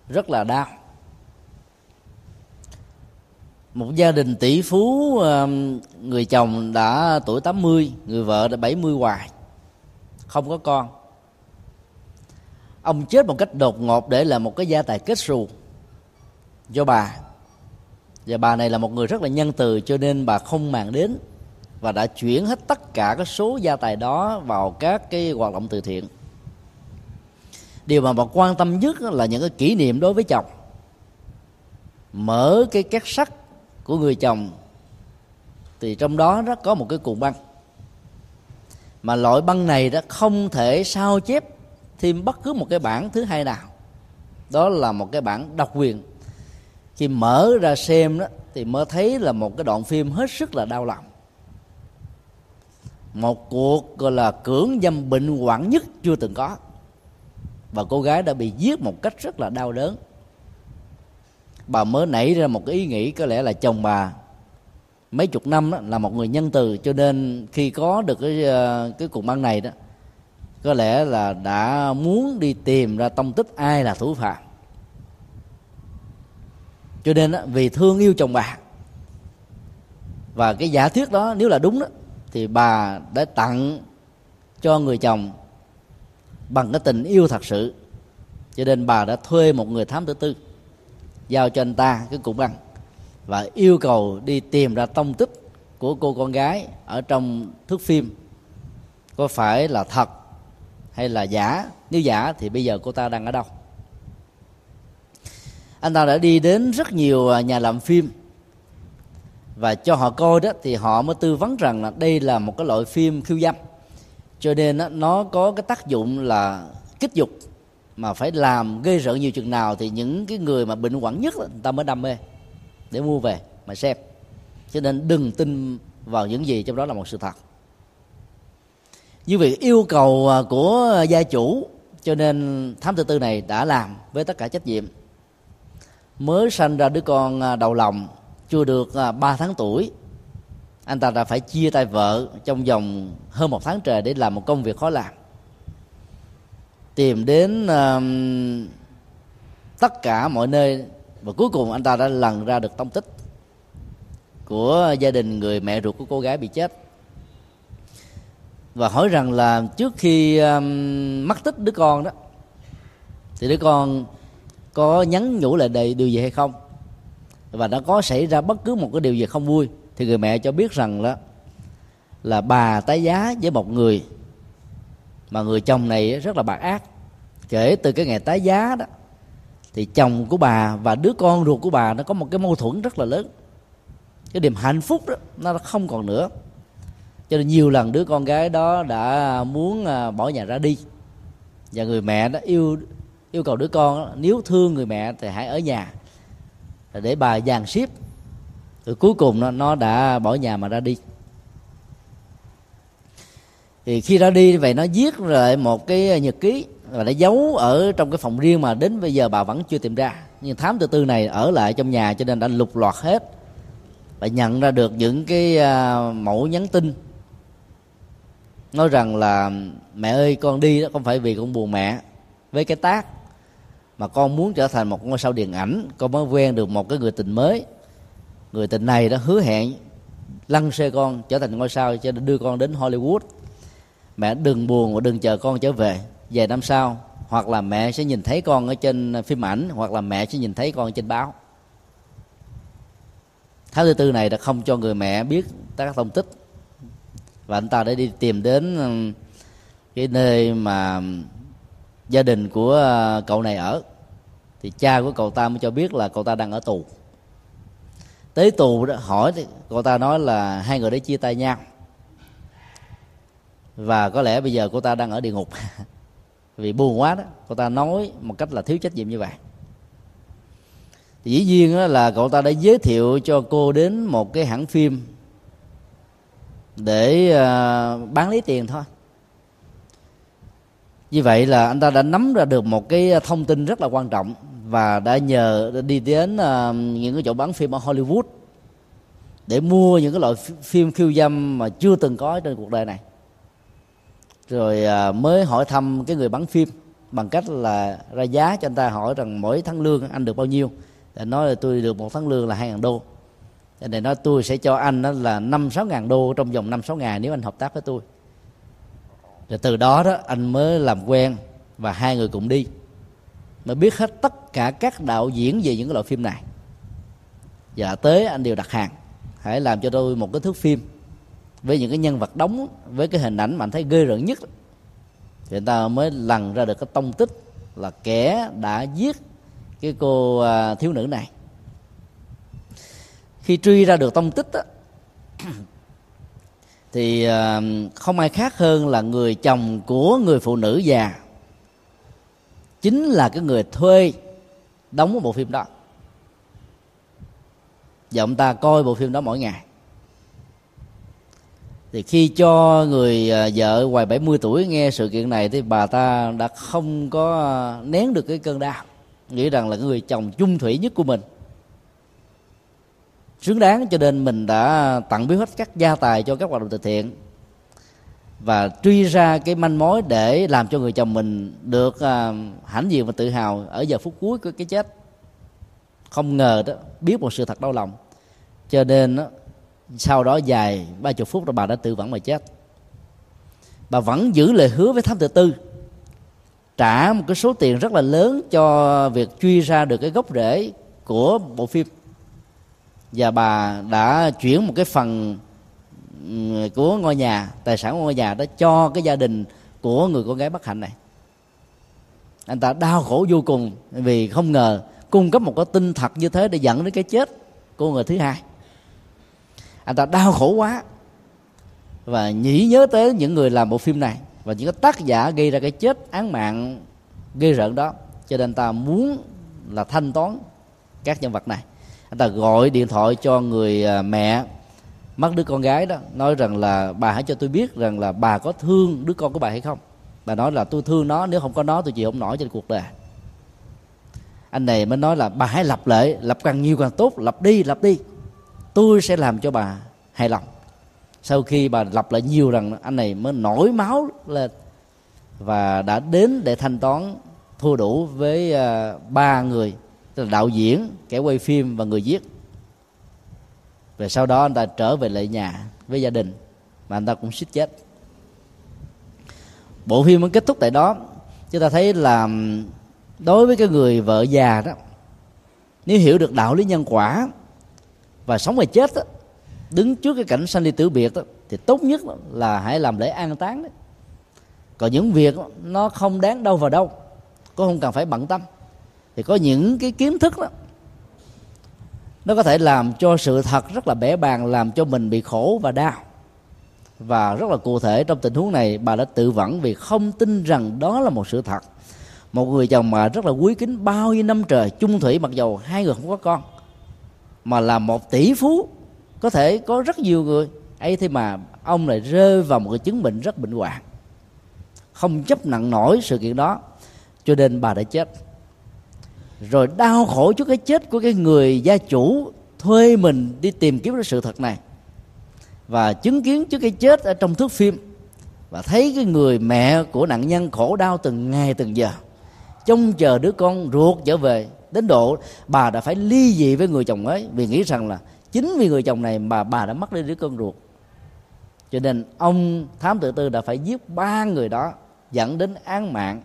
rất là đau. Một gia đình tỷ phú à, người chồng đã tuổi 80 người vợ đã 70 hoài, không có con ông chết một cách đột ngột để là một cái gia tài kết xù cho bà. Và bà này là một người rất là nhân từ, cho nên bà không màng đến và đã chuyển hết tất cả các số gia tài đó vào các cái hoạt động từ thiện. Điều mà bà quan tâm nhất là những cái kỷ niệm đối với chồng. Mở cái két sắt của người chồng, thì trong đó nó có một cái cuộn băng. Mà loại băng này đã không thể sao chép thêm bất cứ một cái bản thứ hai nào. Đó là một cái bản độc quyền. Khi mở ra xem đó thì mới thấy là một cái đoạn phim hết sức là đau lòng. Một cuộc gọi là cưỡng dâm bệnh hoạn nhất chưa từng có. Và cô gái đã bị giết một cách rất là đau đớn. Bà mới nảy ra một cái ý nghĩ có lẽ là chồng bà mấy chục năm đó, là một người nhân từ cho nên khi có được cái ờ, cái cục băng này đó có lẽ là đã muốn đi tìm ra tông tích ai là thủ phạm. Cho nên vì thương yêu chồng bà, và cái giả thuyết đó nếu là đúng đó thì bà đã tặng cho người chồng bằng cái tình yêu thật sự. Cho nên bà đã thuê một người thám tử tư, giao cho anh ta cái cục băng và yêu cầu đi tìm ra tông tích của cô con gái ở trong thước phim có phải là thật hay là giả? Nếu giả thì bây giờ cô ta đang ở đâu? Anh ta đã đi đến rất nhiều à, nhà làm phim. Và cho họ coi đó thì họ mới tư vấn rằng là đây là một cái loại phim khiêu dâm. Cho nên đó, nó có cái tác dụng là kích dục mà phải làm gây rợn nhiều chừng nào thì những cái người mà bệnh hoạn nhất là người ta mới đam mê để mua về mà xem. Cho nên đừng tin vào những gì trong đó là một sự thật như việc yêu cầu à, của gia chủ cho nên thám tử tư này đã làm với tất cả trách nhiệm. Mới sanh ra đứa con à, đầu lòng chưa được à, 3 tháng tuổi anh ta đã phải chia tay vợ trong vòng hơn một tháng trời để làm một công việc khó làm. Tìm đến uh, tất cả mọi nơi và cuối cùng anh ta đã lần ra được tông tích của gia đình người mẹ ruột của cô gái bị chết và hỏi rằng là trước khi um, mất tích đứa con đó thì đứa con có nhắn nhủ lại đầy điều gì hay không? Và đã có xảy ra bất cứ một cái điều gì không vui thì người mẹ cho biết rằng đó là bà tái giá với một người mà người chồng này rất là bạc ác. Kể từ cái ngày tái giá đó thì chồng của bà và đứa con ruột của bà nó có một cái mâu thuẫn rất là lớn. Cái niềm hạnh phúc đó nó không còn nữa cho nên nhiều lần đứa con gái đó đã muốn à, bỏ nhà ra đi. Và người mẹ đó yêu yêu cầu đứa con đó, nếu thương người mẹ thì hãy ở nhà để bà dàn xếp. Rồi cuối cùng nó nó đã bỏ nhà mà ra đi. Thì khi ra đi vậy nó viết lại một cái nhật ký và đã giấu ở trong cái phòng riêng mà đến bây giờ bà vẫn chưa tìm ra. Nhưng thám tử tư này ở lại trong nhà cho nên đã lục lọt hết và nhận ra được những cái à, mẫu nhắn tin nói rằng là, mẹ ơi, con đi đó không phải vì con buồn mẹ. Với cái tác mà con muốn trở thành một ngôi sao điện ảnh, con mới quen được một cái người tình mới. Người tình này đã hứa hẹn lăn xe con trở thành ngôi sao cho nên đưa con đến Hollywood. Mẹ đừng buồn và đừng chờ con trở về. Vài năm sau, hoặc là mẹ sẽ nhìn thấy con ở trên phim ảnh, hoặc là mẹ sẽ nhìn thấy con trên báo. Tháng thứ tư này đã không cho người mẹ biết các thông tích và anh ta đã đi tìm đến ừ, cái nơi mà gia đình của ờ, cậu này ở. Thì cha của cậu ta mới cho biết là cậu ta đang ở tù. Tới tù đó, hỏi thì cậu ta nói là hai người đấy chia tay nhau. Và có lẽ bây giờ cô ta đang ở địa ngục. Vì buồn quá đó, cô ta nói một cách là thiếu trách nhiệm như vậy. Thì dĩ nhiên là cậu ta đã giới thiệu cho cô đến một cái hãng phim để ờ, bán lấy tiền thôi. Như vậy là anh ta đã nắm ra được một cái thông tin rất là quan trọng và đã nhờ đi đến uh, những cái chỗ bán phim ở Hollywood để mua những cái loại phim khiêu dâm mà chưa từng có trên cuộc đời này. Rồi uh, mới hỏi thăm cái người bán phim bằng cách là ra giá cho anh ta hỏi rằng mỗi tháng lương anh được bao nhiêu. Để nói là tôi được một tháng lương là hai ngàn đô cho nên nói tôi sẽ cho anh đó là năm sáu ngàn đô trong vòng năm sáu ngày nếu anh hợp tác với tôi. Rồi từ đó đó, anh mới làm quen và hai người cùng đi. Mới biết hết tất cả các đạo diễn về những cái loại phim này. Và tới anh đều đặt hàng, hãy làm cho tôi một cái thước phim với những cái nhân vật đóng, với cái hình ảnh mà anh thấy ghê rợn nhất. Thì người ta mới lần ra được cái tông tích là kẻ đã giết cái cô à, thiếu nữ này khi truy ra được tông tích đó, thì ờ, không ai khác hơn là người chồng của người phụ nữ già. Chính là cái người thuê đóng bộ phim đó. Và ông ta coi bộ phim đó mỗi ngày. Thì khi cho người ờ, vợ ngoài 70 tuổi nghe sự kiện này thì bà ta đã không có ờ, nén được cái cơn đau. Nghĩ rằng là người chồng chung thủy nhất của mình xứng đáng cho nên mình đã tặng biếu hết các gia tài cho các hoạt động từ thiện và truy ra cái manh mối để làm cho người chồng mình được uh, hãnh diện và tự hào ở giờ phút cuối của cái chết. Không ngờ đó biết một sự thật đau lòng. Cho nên đó, sau đó dài ba chục phút rồi bà đã tự vẫn mà chết. Bà vẫn giữ lời hứa với thám tử tư trả một cái số tiền rất là lớn cho việc truy ra được cái gốc rễ của bộ phim và bà đã chuyển một cái phần ừ, của ngôi nhà, tài sản của ngôi nhà đó cho cái gia đình của người con gái bất hạnh này. Anh ta đau khổ vô cùng vì không ngờ cung cấp một cái tin thật như thế để dẫn đến cái chết của người thứ hai. Anh ta đau khổ quá và nhỉ nhớ tới những người làm bộ phim này và những cái tác giả gây ra cái chết án mạng gây rợn đó. Cho nên anh ta muốn là thanh toán các nhân vật này anh ta gọi điện thoại cho người à, mẹ mất đứa con gái đó, nói rằng là, bà hãy cho tôi biết rằng là bà có thương đứa con của bà hay không? Bà nói là, tôi thương nó, nếu không có nó tôi chịu không nổi trên cuộc đời. Anh này mới nói là, bà hãy lập lệ, lập càng nhiều càng tốt, lập đi lập đi. Tôi sẽ làm cho bà hài lòng. Sau khi bà lập lại nhiều rằng anh này mới nổi máu lên và đã đến để thanh toán thua đủ với à, ba người tức là đạo diễn kẻ quay phim và người viết. Về sau đó anh ta trở về lại nhà với gia đình mà anh ta cũng suýt chết. Bộ phim mới kết thúc tại đó chúng ta thấy là đối với cái người vợ già đó nếu hiểu được đạo lý nhân quả và sống và chết đó, đứng trước cái cảnh sanh ly tử biệt đó, thì tốt nhất là hãy làm lễ an táng đấy còn những việc nó không đáng đâu vào đâu cũng không cần phải bận tâm thì có những cái kiến thức đó, nó có thể làm cho sự thật rất là bẻ bàng, làm cho mình bị khổ và đau. Và rất là cụ thể trong tình huống này, bà đã tự vẫn vì không tin rằng đó là một sự thật. Một người chồng mà rất là quý kính bao nhiêu năm trời chung thủy, mặc dầu hai người không có con, mà là một tỷ phú, có thể có rất nhiều người. Ấy thế mà ông lại rơi vào một cái chứng bệnh rất bệnh hoạn. Không chấp nặng nổi sự kiện đó, cho nên bà đã chết rồi đau khổ trước cái chết của cái người gia chủ thuê mình đi tìm kiếm cái sự thật này. Và chứng kiến trước cái chết ở trong thước phim và thấy cái người mẹ của nạn nhân khổ đau từng ngày từng giờ. Trông chờ đứa con ruột trở về, đến độ bà đã phải ly dị với người chồng ấy vì nghĩ rằng là chính vì người chồng này mà bà đã mất đi đứa con ruột. Cho nên ông thám tử tư đã phải giết ba người đó dẫn đến án mạng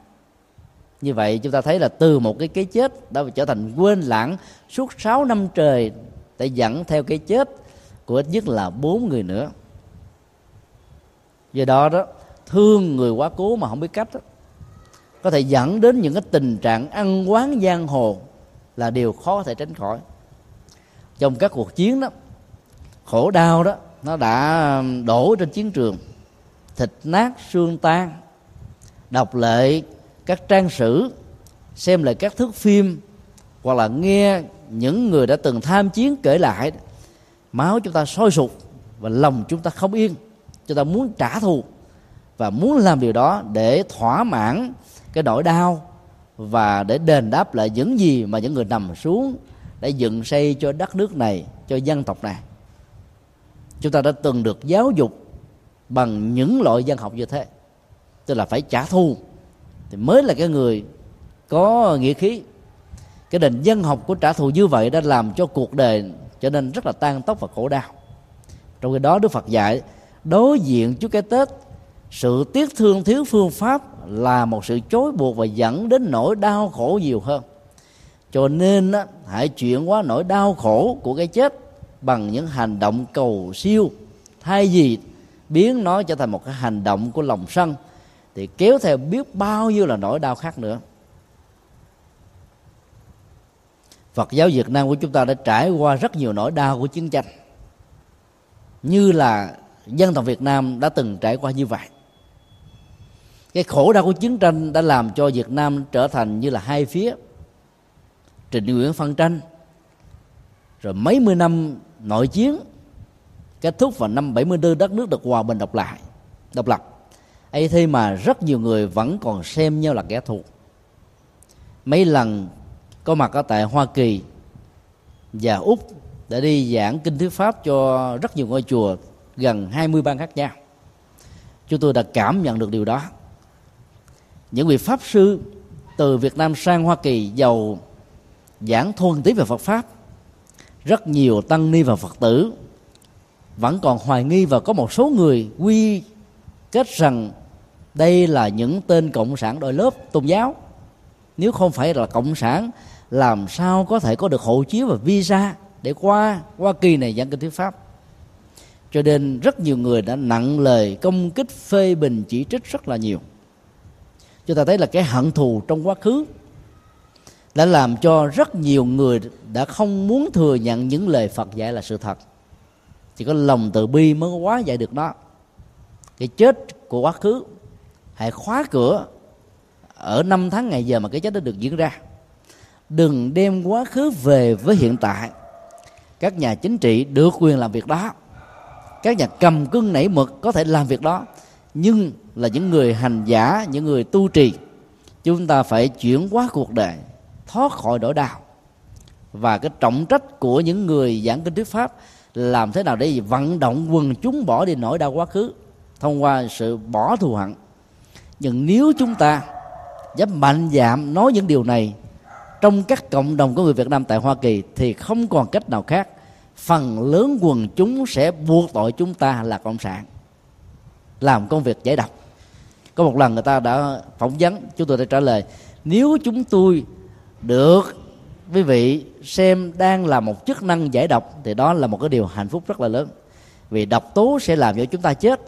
như vậy chúng ta thấy là từ một cái cái chết đã trở thành quên lãng suốt 6 năm trời để dẫn theo cái chết của ít nhất là bốn người nữa. Do đó đó thương người quá cố mà không biết cách đó, có thể dẫn đến những cái tình trạng ăn quán giang hồ là điều khó có thể tránh khỏi. Trong các cuộc chiến đó khổ đau đó nó đã đổ trên chiến trường thịt nát xương tan độc lệ các trang sử, xem lại các thước phim, hoặc là nghe những người đã từng tham chiến kể lại, máu chúng ta sôi sục và lòng chúng ta không yên. Chúng ta muốn trả thù và muốn làm điều đó để thỏa mãn cái nỗi đau và để đền đáp lại những gì mà những người nằm xuống để dựng xây cho đất nước này, cho dân tộc này. Chúng ta đã từng được giáo dục bằng những loại dân học như thế, tức là phải trả thù thì mới là cái người có nghĩa khí. Cái nền dân học của trả thù như vậy đã làm cho cuộc đời trở nên rất là tan tóc và khổ đau. Trong khi đó đức phật dạy đối diện trước cái tết sự tiếc thương thiếu phương pháp là một sự chối buộc và dẫn đến nỗi đau khổ nhiều hơn. Cho nên á, hãy chuyển hóa nỗi đau khổ của cái chết bằng những hành động cầu siêu thay vì biến nó trở thành một cái hành động của lòng sân thì kéo theo biết bao nhiêu là nỗi đau khác nữa. Phật giáo Việt Nam của chúng ta đã trải qua rất nhiều nỗi đau của chiến tranh. Như là dân tộc Việt Nam đã từng trải qua như vậy. Cái khổ đau của chiến tranh đã làm cho Việt Nam trở thành như là hai phía. Trịnh Nguyễn phân tranh, rồi mấy mươi năm nội chiến, kết thúc vào năm 74 đất nước được hòa bình độc lại, độc lập ấy thế mà rất nhiều người vẫn còn xem nhau là kẻ thù. Mấy lần có mặt ở tại Hoa Kỳ và Úc để đi giảng kinh thuyết pháp cho rất nhiều ngôi chùa gần 20 bang khác nhau. Chúng tôi đã cảm nhận được điều đó. Những vị pháp sư từ Việt Nam sang Hoa Kỳ giàu giảng thuần tí về Phật pháp, rất nhiều tăng ni và Phật tử vẫn còn hoài nghi và có một số người quy kết rằng đây là những tên cộng sản đội lớp tôn giáo. Nếu không phải là cộng sản, làm sao có thể có được hộ chiếu và visa để qua Hoa Kỳ này giảng kinh thuyết pháp? Cho nên rất nhiều người đã nặng lời công kích phê bình chỉ trích rất là nhiều. Chúng ta thấy là cái hận thù trong quá khứ đã làm cho rất nhiều người đã không muốn thừa nhận những lời Phật dạy là sự thật. Chỉ có lòng từ bi mới quá giải được nó. Cái chết của quá khứ hãy khóa cửa ở năm tháng ngày giờ mà cái chết đã được diễn ra. Đừng đem quá khứ về với hiện tại. Các nhà chính trị được quyền làm việc đó. Các nhà cầm cưng nảy mực có thể làm việc đó. Nhưng là những người hành giả, những người tu trì, chúng ta phải chuyển hóa cuộc đời, thoát khỏi nỗi đau. Và cái trọng trách của những người giảng kinh thuyết pháp làm thế nào để vận động quần chúng bỏ đi nỗi đau quá khứ thông qua sự bỏ thù hận nhưng nếu chúng ta dám mạnh dạn nói những điều này trong các cộng đồng của người Việt Nam tại Hoa Kỳ thì không còn cách nào khác. Phần lớn quần chúng sẽ buộc tội chúng ta là cộng sản, làm công việc giải độc. Có một lần người ta đã phỏng vấn, chúng tôi đã trả lời, nếu chúng tôi được quý vị xem đang là một chức năng giải độc thì đó là một cái điều hạnh phúc rất là lớn. Vì độc tố sẽ làm cho chúng ta chết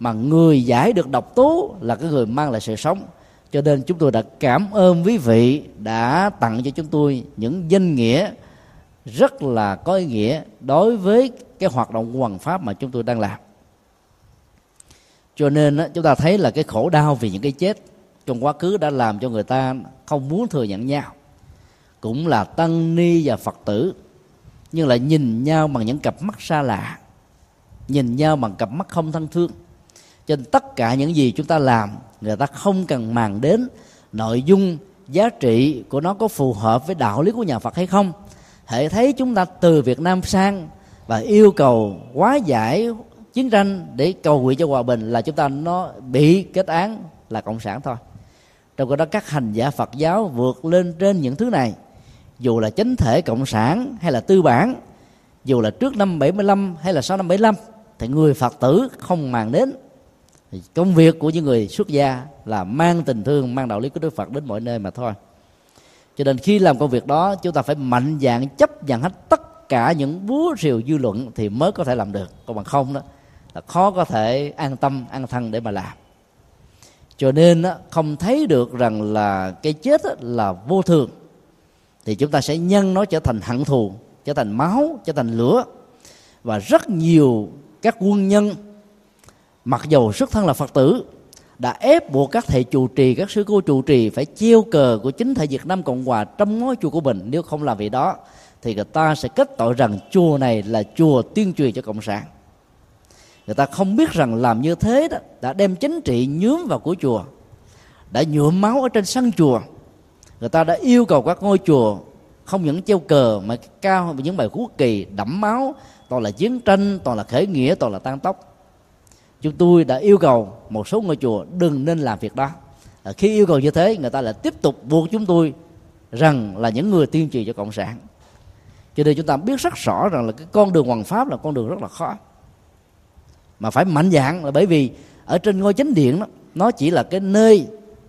mà người giải được độc tố là cái người mang lại sự sống. Cho nên chúng tôi đã cảm ơn quý vị đã tặng cho chúng tôi những danh nghĩa rất là có ý nghĩa đối với cái hoạt động hoàng pháp mà chúng tôi đang làm. Cho nên chúng ta thấy là cái khổ đau vì những cái chết trong quá khứ đã làm cho người ta không muốn thừa nhận nhau. Cũng là tăng ni và phật tử. Nhưng lại nhìn nhau bằng những cặp mắt xa lạ, nhìn nhau bằng cặp mắt không thân thương trên tất cả những gì chúng ta làm, người ta không cần màng đến nội dung giá trị của nó có phù hợp với đạo lý của nhà phật hay không. Hệ thấy chúng ta từ việt nam sang và yêu cầu quá giải chiến tranh để cầu nguyện cho hòa bình là chúng ta nó bị kết án là cộng sản thôi. Trong đó, các hành giả phật giáo vượt lên trên những thứ này. Dù là chính thể cộng sản hay là tư bản, dù là trước năm 75 hay là sau năm 75 thì người Phật tử không màng đến thì công việc của những người xuất gia là mang tình thương, mang đạo lý của Đức Phật đến mọi nơi mà thôi. Cho nên khi làm công việc đó, chúng ta phải mạnh dạn chấp nhận hết tất cả những búa rìu dư luận thì mới có thể làm được. Còn bằng không đó, là khó có thể an tâm, an thân để mà làm. Cho nên không thấy được rằng là cái chết là vô thường. Thì chúng ta sẽ nhân nó trở thành hận thù, trở thành máu, trở thành lửa. Và rất nhiều các quân nhân mặc dầu xuất thân là phật tử, đã ép buộc các thầy trụ trì, các sư cô trụ trì phải treo cờ của chính thể Việt Nam Cộng Hòa trong ngôi chùa của mình. Nếu không làm việc đó, thì người ta sẽ kết tội rằng chùa này là chùa tuyên truyền cho cộng sản. Người ta không biết rằng làm như thế đó đã đem chính trị nhướm vào của chùa, đã nhuộm máu ở trên sân chùa. Người ta đã yêu cầu các ngôi chùa không những treo cờ mà cao những bài quốc kỳ đẫm máu, toàn là chiến tranh, toàn là khởi nghĩa, toàn là tan tóc chúng tôi đã yêu cầu một số ngôi chùa đừng nên làm việc đó. À, khi yêu cầu như thế người ta lại tiếp tục buộc chúng tôi rằng là những người tiên truyền cho cộng sản. Cho nên chúng ta biết rất rõ rằng là cái con đường hoàng pháp là con đường rất là khó. Mà phải mạnh dạng là bởi vì ở trên ngôi chánh điện đó, nó chỉ là cái nơi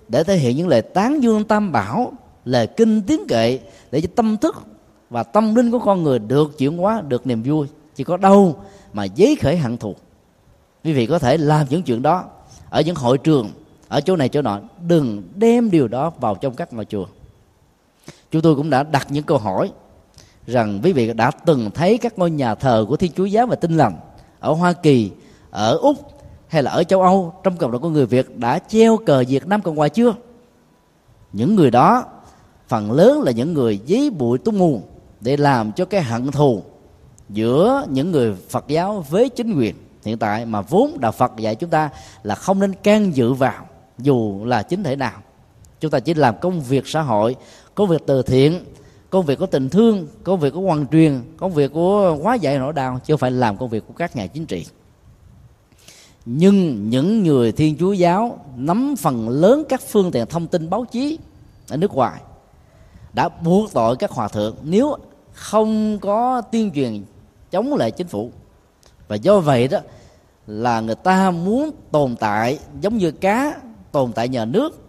để thể hiện những lời tán dương tam bảo lời kinh tiếng kệ để cho tâm thức và tâm linh của con người được chuyển hóa được niềm vui. Chỉ có đâu mà giấy khởi hận thù quý vị có thể làm những chuyện đó ở những hội trường, ở chỗ này chỗ nọ. Đừng đem điều đó vào trong các ngôi chùa. Chúng tôi cũng đã đặt những câu hỏi rằng quý vị đã từng thấy các ngôi nhà thờ của thiên chúa giáo và tinh lành ở hoa kỳ, ở úc hay là ở châu âu trong cộng đồng của người việt đã treo cờ việt nam cộng hòa chưa? Những người đó, phần lớn là những người dí bụi tung mù để làm cho cái hận thù giữa những người phật giáo với chính quyền hiện tại mà vốn đạo phật dạy chúng ta là không nên can dự vào, dù là chính thể nào. Chúng ta chỉ làm công việc xã hội, công việc từ thiện, công việc của tình thương, công việc của quan truyền, công việc của hóa giải nỗi đau chứ không phải làm công việc của các nhà chính trị. Nhưng những người thiên chúa giáo nắm phần lớn các phương tiện thông tin báo chí ở nước ngoài đã buộc tội các hòa thượng nếu không có tuyên truyền chống lại chính phủ và do vậy đó, là người ta muốn tồn tại giống như cá, tồn tại nhờ nước,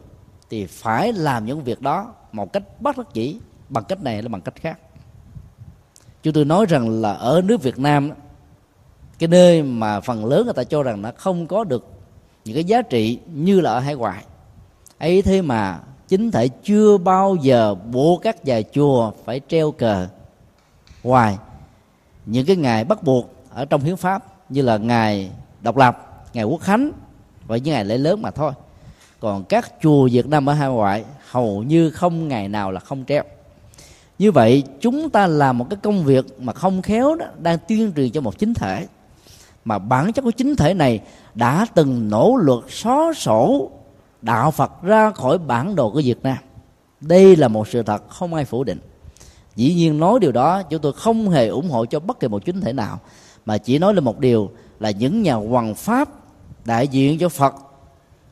thì phải làm những việc đó một cách bất đắc dĩ, bằng cách này là bằng cách khác. Chúng tôi nói rằng là ở nước Việt Nam cái nơi mà phần lớn người ta cho rằng nó không có được những cái giá trị như là ở hải ngoại. Ấy thế mà chính thể chưa bao giờ buộc các nhà chùa phải treo cờ ngoài những cái ngày bắt buộc ở trong hiến pháp như là ngày độc lập ngày quốc khánh và những ngày lễ lớn mà thôi. Còn các chùa việt nam ở hải ngoại hầu như không ngày nào là không treo. Như vậy, chúng ta làm một cái công việc mà không khéo đó, đang tuyên truyền cho một chính thể. Mà bản chất của chính thể này đã từng nỗ lực xóa sổ đạo Phật ra khỏi bản đồ của Việt Nam. Đây là một sự thật không ai phủ định. Dĩ nhiên nói điều đó, chúng tôi không hề ủng hộ cho bất kỳ một chính thể nào mà chỉ nói lên một điều là những nhà hoàng pháp đại diện cho Phật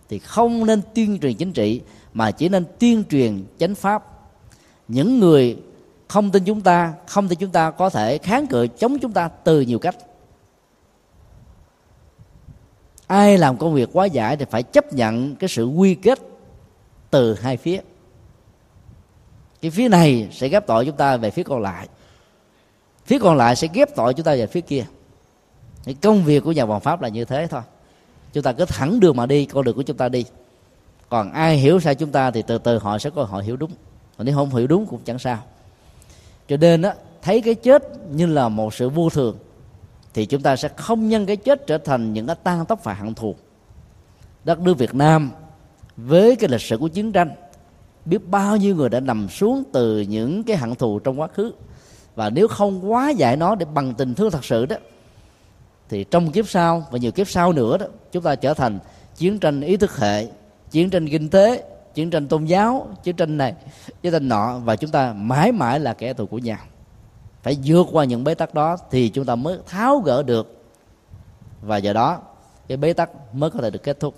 thì không nên tuyên truyền chính trị, mà chỉ nên tuyên truyền chánh pháp. Những người không tin chúng ta, không tin chúng ta có thể kháng cự chống chúng ta từ nhiều cách. Ai làm công việc quá giải thì phải chấp nhận cái sự quy kết từ hai phía. Cái phía này sẽ ghép tội chúng ta về phía còn lại. Phía còn lại sẽ ghép tội chúng ta về phía kia cái công việc của nhà hoàng pháp là như thế thôi. Chúng ta cứ thẳng đường mà đi, con đường của chúng ta đi. Còn ai hiểu sai chúng ta thì từ từ họ sẽ có họ hiểu đúng. Còn nếu không hiểu đúng cũng chẳng sao. Cho nên á, thấy cái chết như là một sự vô thường, thì chúng ta sẽ không nhân cái chết trở thành những cái tan tóc và hận thù. Đất nước Việt Nam với cái lịch sử của chiến tranh, biết bao nhiêu người đã nằm xuống từ những cái hận thù trong quá khứ. Và nếu không quá giải nó để bằng tình thương thật sự đó thì trong kiếp sau và nhiều kiếp sau nữa đó, chúng ta trở thành chiến tranh ý thức hệ, chiến tranh kinh tế, chiến tranh tôn giáo, chiến tranh này, chiến tranh nọ và chúng ta mãi mãi là kẻ thù của nhau. Phải vượt qua những bế tắc đó thì chúng ta mới tháo gỡ được. Và giờ đó, cái bế tắc mới có thể được kết thúc.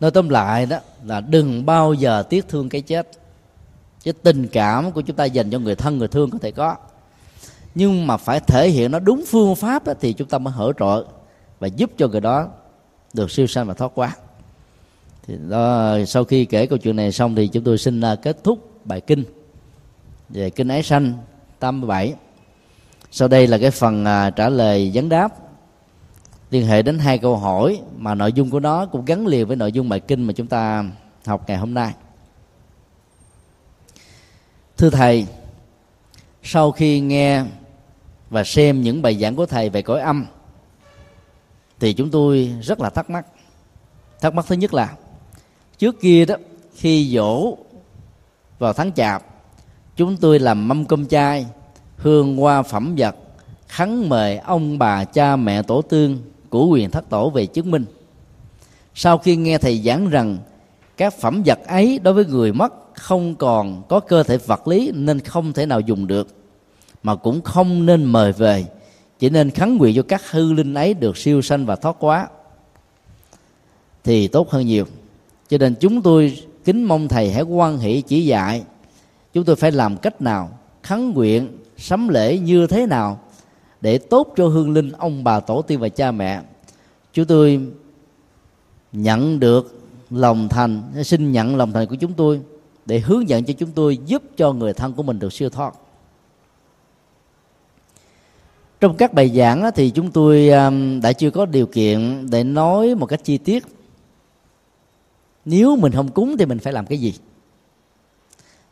Nói tóm lại đó là đừng bao giờ tiếc thương cái chết. Cái tình cảm của chúng ta dành cho người thân, người thương có thể có nhưng mà phải thể hiện nó đúng phương pháp đó, thì chúng ta mới hỗ trợ và giúp cho người đó được siêu sanh và thoát quá thì đó, sau khi kể câu chuyện này xong thì chúng tôi xin à, kết thúc bài kinh về kinh ái sanh tam bảy. Sau đây là cái phần à, trả lời vấn đáp liên hệ đến hai câu hỏi mà nội dung của nó cũng gắn liền với nội dung bài kinh mà chúng ta học ngày hôm nay. Thưa thầy sau khi nghe và xem những bài giảng của thầy về cõi âm, thì chúng tôi rất là thắc mắc. Thắc mắc thứ nhất là, trước kia đó, khi dỗ vào tháng chạp, chúng tôi làm mâm cơm chay, hương hoa phẩm vật, khấn mời ông bà cha mẹ tổ tương của quyền thất tổ về chứng minh. Sau khi nghe thầy giảng rằng các phẩm vật ấy đối với người mất không còn có cơ thể vật lý nên không thể nào dùng được mà cũng không nên mời về, chỉ nên khấn nguyện cho các hư linh ấy được siêu sanh và thoát quá. Thì tốt hơn nhiều. Cho nên chúng tôi kính mong thầy hãy quan hệ chỉ dạy. Chúng tôi phải làm cách nào khấn nguyện sắm lễ như thế nào để tốt cho hương linh ông bà tổ tiên và cha mẹ. Chúng tôi nhận được lòng thành, xin nhận lòng thành của chúng tôi để hướng dẫn cho chúng tôi giúp cho người thân của mình được siêu thoát trong các bài giảng thì chúng tôi um, đã chưa có điều kiện để nói một cách chi tiết. Nếu mình không cúng thì mình phải làm cái gì?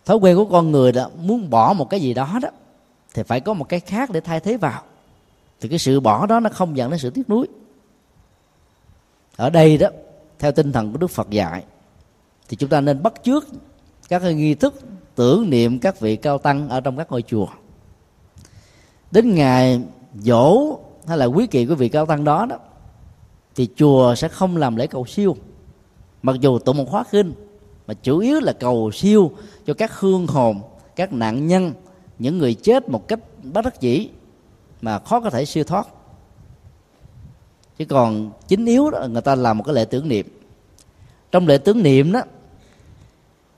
Thói quen của con người đó, muốn bỏ một cái gì đó đó, thì phải có một cái khác để thay thế vào. Thì cái sự bỏ đó nó không dẫn đến sự tiếc nuối. Ở đây đó, theo tinh thần của đức phật dạy, thì chúng ta nên bắt chước các cái nghi thức, tưởng niệm các vị cao tăng ở trong các ngôi chùa. Đến ngày dỗ hay là quý kỳ của vị cao tăng đó đó, thì chùa sẽ không làm lễ cầu siêu. Mặc dù tụng một khóa kinh, mà chủ yếu là cầu siêu cho các hương hồn, các nạn nhân, những người chết một cách bất đắc dĩ mà khó có thể siêu thoát. Chứ còn chính yếu đó, người ta làm một cái lễ tưởng niệm. Trong lễ tưởng niệm đó,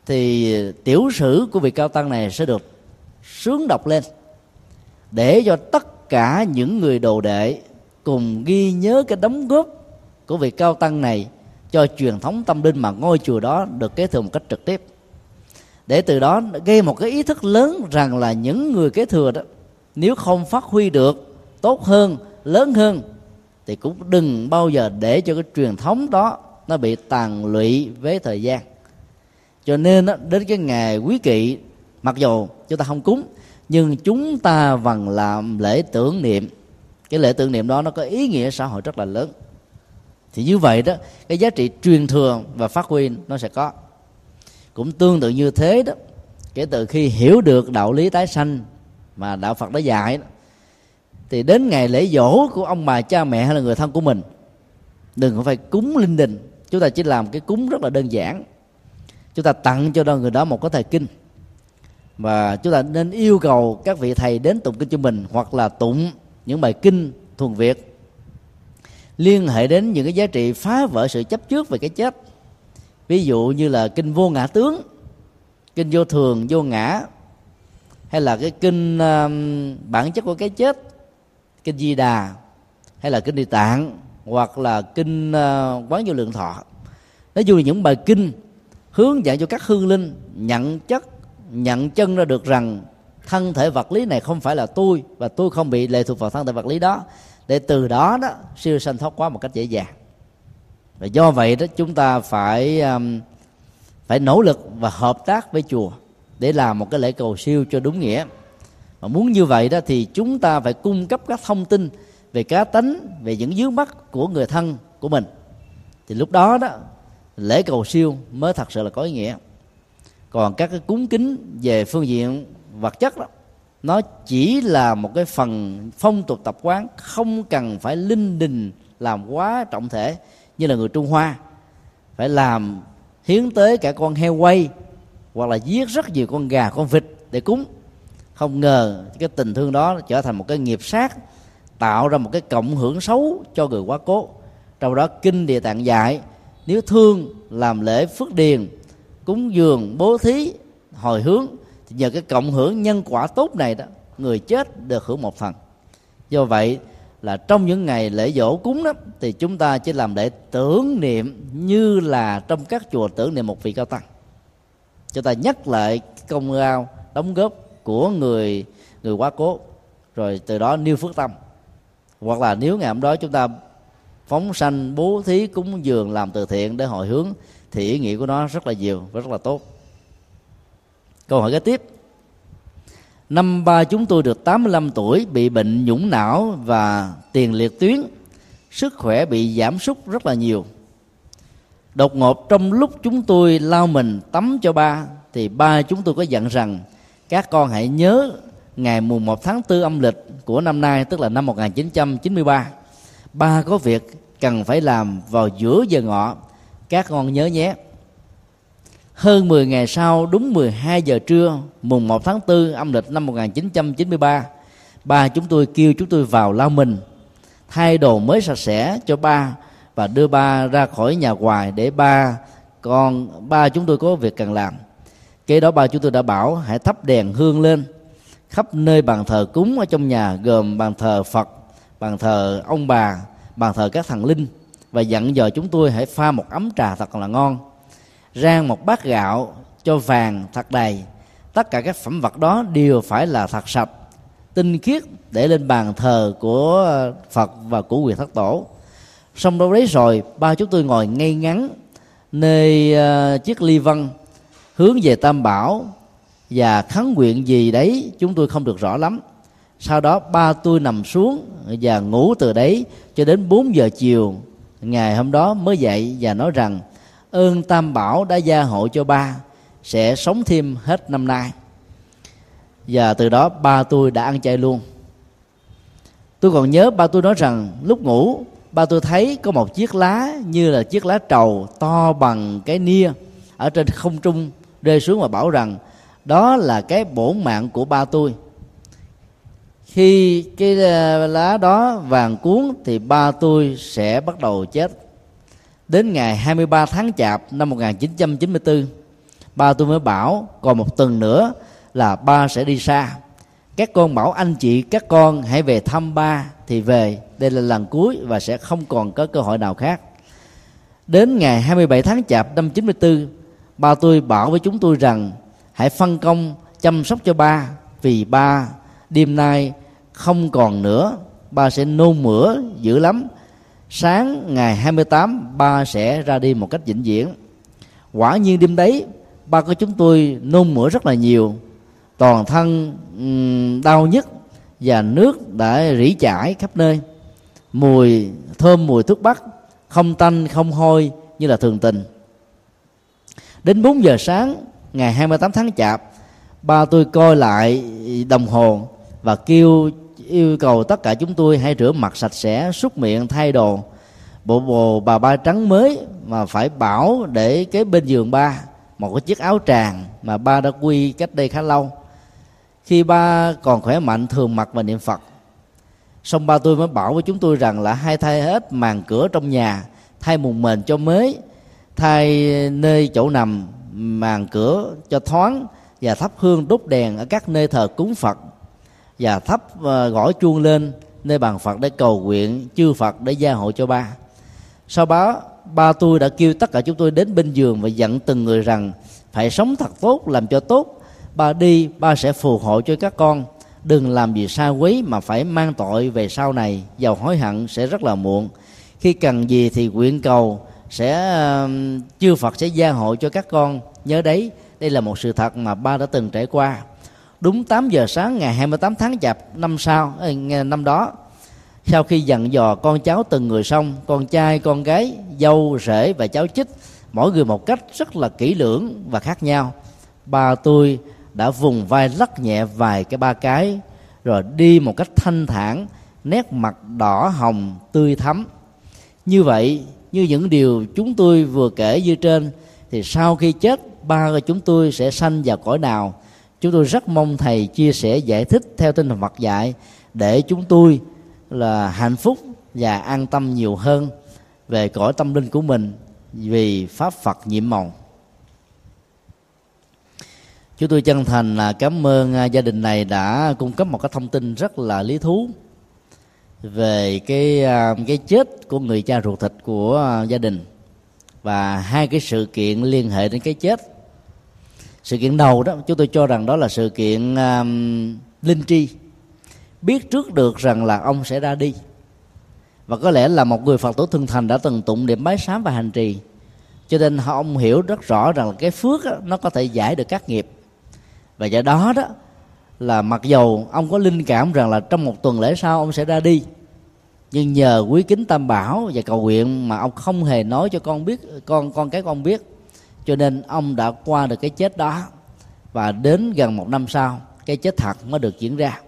thì tiểu sử của vị cao tăng này sẽ được sướng đọc lên để cho tất cả những người đồ đệ cùng ghi nhớ cái đóng góp của vị cao tăng này cho truyền thống tâm linh mà ngôi chùa đó được kế thừa một cách trực tiếp. Để từ đó gây một cái ý thức lớn rằng là những người kế thừa đó nếu không phát huy được tốt hơn lớn hơn thì cũng đừng bao giờ để cho cái truyền thống đó nó bị tàn lụy với thời gian. Cho nên đó, đến cái ngày quý kỵ mặc dù chúng ta không cúng nhưng chúng ta vẫn làm lễ tưởng niệm. Cái lễ tưởng niệm đó nó có ý nghĩa xã hội rất là lớn. Thì như vậy đó cái giá trị truyền thừa và phát huy nó sẽ có. Cũng tương tự như thế đó kể từ khi hiểu được đạo lý tái sanh mà đạo phật đã dạy đó, thì đến ngày lễ dỗ của ông bà cha mẹ hay là người thân của mình đừng có phải cúng linh đình. Chúng ta chỉ làm cái cúng rất là đơn giản. Chúng ta tặng cho người đó một cái thời kinh và chúng ta nên yêu cầu các vị thầy đến tụng kinh cho mình hoặc là tụng những bài kinh thuần việt. Liên hệ đến những cái giá trị phá vỡ sự chấp trước về cái chết. Ví dụ như là kinh vô ngã tướng kinh vô thường vô ngã hay là cái kinh uh, bản chất của cái chết kinh di đà hay là kinh địa tạng hoặc là kinh uh, quán vô lượng thọ. Nói chung là những bài kinh hướng dẫn cho các hương linh nhận chất nhận chân ra được rằng thân thể vật lý này không phải là tôi và tôi không bị lệ thuộc vào thân thể vật lý đó. Để từ đó đó siêu sanh thoát quá một cách dễ dàng. Và do vậy đó chúng ta phải um, phải nỗ lực và hợp tác với chùa để làm một cái lễ cầu siêu cho đúng nghĩa. Mà muốn như vậy đó thì chúng ta phải cung cấp các thông tin về cá tánh về những dướng mắt của người thân của mình. Thì lúc đó đó lễ cầu siêu mới thật sự là có ý nghĩa còn các cái cúng kính về phương diện vật chất đó, nó chỉ là một cái phần phong tục tập quán, không cần phải linh đình làm quá trọng thể như là người trung hoa. Phải làm hiến tế cả con heo quay, hoặc là giết rất nhiều con gà, con vịt để cúng. Không ngờ cái tình thương đó trở thành một cái nghiệp sát, tạo ra một cái cộng hưởng xấu cho người quá cố. Trong đó kinh địa tạng dạy, nếu thương làm lễ phước điền cúng dường, bố thí, hồi hướng, thì nhờ cái cộng hưởng nhân quả tốt này đó, người chết được hưởng một phần. Do vậy là trong những ngày lễ dỗ cúng đó, thì chúng ta chỉ làm để tưởng niệm như là trong các chùa tưởng niệm một vị cao tăng. Chúng ta nhắc lại công lao đóng góp của người người quá cố, rồi từ đó nêu phước tâm. Hoặc là nếu ngày hôm đó chúng ta phóng sanh bố thí cúng dường làm từ thiện để hồi hướng thì ý nghĩa của nó rất là nhiều và rất là tốt. Câu hỏi kế tiếp. Năm ba chúng tôi được 85 tuổi, bị bệnh nhũng não và tiền liệt tuyến, sức khỏe bị giảm sút rất là nhiều. Đột ngột trong lúc chúng tôi lao mình tắm cho ba, thì ba chúng tôi có dặn rằng, các con hãy nhớ ngày mùng 1 tháng 4 âm lịch của năm nay, tức là năm 1993 ba có việc cần phải làm vào giữa giờ ngọ các con nhớ nhé. Hơn 10 ngày sau, đúng 12 giờ trưa, mùng 1 tháng 4 âm lịch năm 1993 ba chúng tôi kêu chúng tôi vào lao mình, thay đồ mới sạch sẽ cho ba và đưa ba ra khỏi nhà hoài để ba con, ba chúng tôi có việc cần làm. Kế đó ba chúng tôi đã bảo, hãy thắp đèn hương lên khắp nơi bàn thờ cúng ở trong nhà gồm bàn thờ phật, bàn thờ ông bà, bàn thờ các thần linh và dặn dò chúng tôi hãy pha một ấm trà thật là ngon rang một bát gạo cho vàng thật đầy. Tất cả các phẩm vật đó đều phải là thật sạch tinh khiết để lên bàn thờ của phật và của quyền thất tổ. Xong đâu đấy rồi ba chúng tôi ngồi ngay ngắn nơi uh, chiếc ly vân hướng về tam bảo và khấn nguyện gì đấy chúng tôi không được rõ lắm. Sau đó ba tôi nằm xuống và ngủ từ đấy cho đến 4 giờ chiều ngày hôm đó mới dậy và nói rằng, ơn tam bảo đã gia hộ cho ba, sẽ sống thêm hết năm nay. Và từ đó ba tôi đã ăn chay luôn. Tôi còn nhớ ba tôi nói rằng, lúc ngủ, ba tôi thấy có một chiếc lá như là chiếc lá trầu to bằng cái nia ở trên không trung rơi xuống và bảo rằng, đó là cái bổn mạng của ba tôi khi cái ờ, lá đó vàng cuốn thì ba tôi sẽ bắt đầu chết. Đến ngày 23 tháng chạp năm 1994 ba tôi mới bảo, còn một tuần nữa là ba sẽ đi xa. Các con bảo anh chị, các con hãy về thăm ba thì về. Đây là lần cuối và sẽ không còn có cơ hội nào khác. Đến ngày 27 tháng chạp năm 94 ba tôi bảo với chúng tôi rằng, hãy phân công chăm sóc cho ba, vì ba đêm nay không còn nữa, ba sẽ nôn mửa dữ lắm. Sáng ngày 28 ba sẽ ra đi một cách vĩnh viễn. Quả nhiên đêm đấy, ba của chúng tôi nôn mửa rất là nhiều. Toàn thân đau nhức và nước đã rỉ chảy khắp nơi. Mùi thơm, mùi thuốc bắc, không tanh, không hôi như là thường tình. Đến 4 giờ sáng ngày 28 tháng chạp, ba tôi coi lại đồng hồ và kêu yêu cầu tất cả chúng tôi hãy rửa mặt sạch sẽ, súc miệng, thay đồ. Bộ bồ, bà ba trắng mới mà phải bảo để kế bên giường ba, một cái chiếc áo tràng mà ba đã quy cách đây khá lâu. Khi ba còn khỏe mạnh, thường mặc và niệm phật. Xong ba tôi mới bảo với chúng tôi rằng là hai thay hết màn cửa trong nhà, thay mùng mền cho mới, thay nơi chỗ nằm màn cửa cho thoáng và thắp hương đốt đèn ở các nơi thờ cúng phật và thắp ờ, gõ chuông lên nơi bàn phật để cầu nguyện chư phật để gia hộ cho ba. Sau đó ba tôi đã kêu tất cả chúng tôi đến bên giường và dặn từng người rằng, phải sống thật tốt, làm cho tốt. Ba đi, ba sẽ phù hộ cho các con. Đừng làm gì xa quý mà phải mang tội về sau này. Giàu hối hận sẽ rất là muộn. Khi cần gì thì nguyện cầu sẽ chư Phật sẽ gia hộ cho các con. Nhớ đấy, đây là một sự thật mà ba đã từng trải qua đúng 8 giờ sáng ngày 28 tháng chạp năm sau năm đó, sau khi dặn dò con cháu từng người xong, con trai, con gái, dâu, rể và cháu chích, mỗi người một cách rất là kỹ lưỡng và khác nhau. Ba tôi đã vùng vai lắc nhẹ vài cái ba cái, rồi đi một cách thanh thản, nét mặt đỏ hồng, tươi thắm. Như vậy, như những điều chúng tôi vừa kể như trên, thì sau khi chết, ba người chúng tôi sẽ sanh vào cõi nào? Chúng tôi rất mong thầy chia sẻ giải thích theo tinh thần Phật dạy để chúng tôi là hạnh phúc và an tâm nhiều hơn về cõi tâm linh của mình vì pháp Phật nhiệm màu. Chúng tôi chân thành là cảm ơn à, gia đình này đã cung cấp một cái thông tin rất là lý thú về cái à, cái chết của người cha ruột thịt của à, gia đình và hai cái sự kiện liên hệ đến cái chết sự kiện đầu đó chúng tôi cho rằng đó là sự kiện um, linh tri. Biết trước được rằng là ông sẽ ra đi. Và có lẽ là một người phật tử thân thành đã từng tụng niệm bái sám và hành trì. Cho nên ông hiểu rất rõ rằng là cái phước đó, nó có thể giải được các nghiệp. Và do đó đó là mặc dầu ông có linh cảm rằng là trong một tuần lễ sau ông sẽ ra đi nhưng nhờ quý kính tam bảo và cầu nguyện mà ông không hề nói cho con biết con con cái con biết cho nên ông đã qua được cái chết đó và đến gần một năm sau, cái chết thật mới được diễn ra.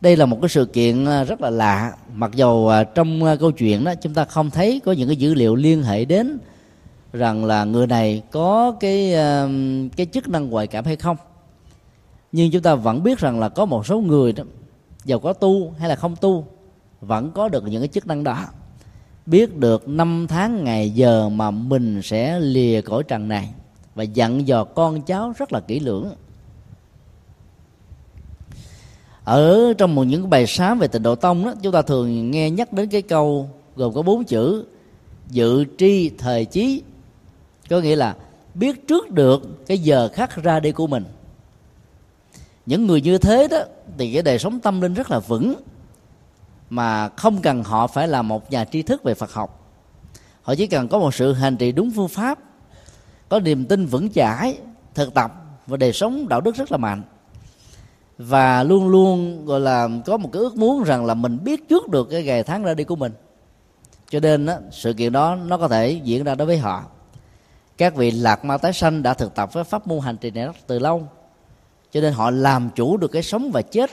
Đây là một cái sự kiện ờ, rất là lạ. Mặc dầu ờ, trong ờ, câu chuyện đó chúng ta không thấy có những cái dữ liệu liên hệ đến rằng là người này có cái cái chức năng ngoại cảm hay không. Nhưng chúng ta vẫn biết rằng là có một số người đó giàu có tu hay là không tu, vẫn có được những cái chức năng đó biết được năm tháng ngày giờ mà mình sẽ lìa cõi trần này và dặn dò con cháu rất là kỹ lưỡng. Ở trong một những bài sám về tịnh độ tông đó, chúng ta thường nghe nhắc đến cái câu gồm có bốn chữ, dự tri thời chí. Có nghĩa là biết trước được cái giờ khắc ra đi của mình. Những người như thế đó, thì cái đời sống tâm linh rất là vững mà không cần họ phải là một nhà tri thức về Phật học. Họ chỉ cần có một sự hành trì đúng phương pháp có niềm tin vững chãi thực tập và đời sống đạo đức rất là mạnh. Và luôn luôn gọi là có một cái ước muốn rằng là mình biết trước được cái ngày tháng ra đi của mình. Cho nên đó, sự kiện đó nó có thể diễn ra đối với họ. Các vị lạc ma tái sanh đã thực tập với pháp môn hành trì này từ lâu cho nên họ làm chủ được cái sống và chết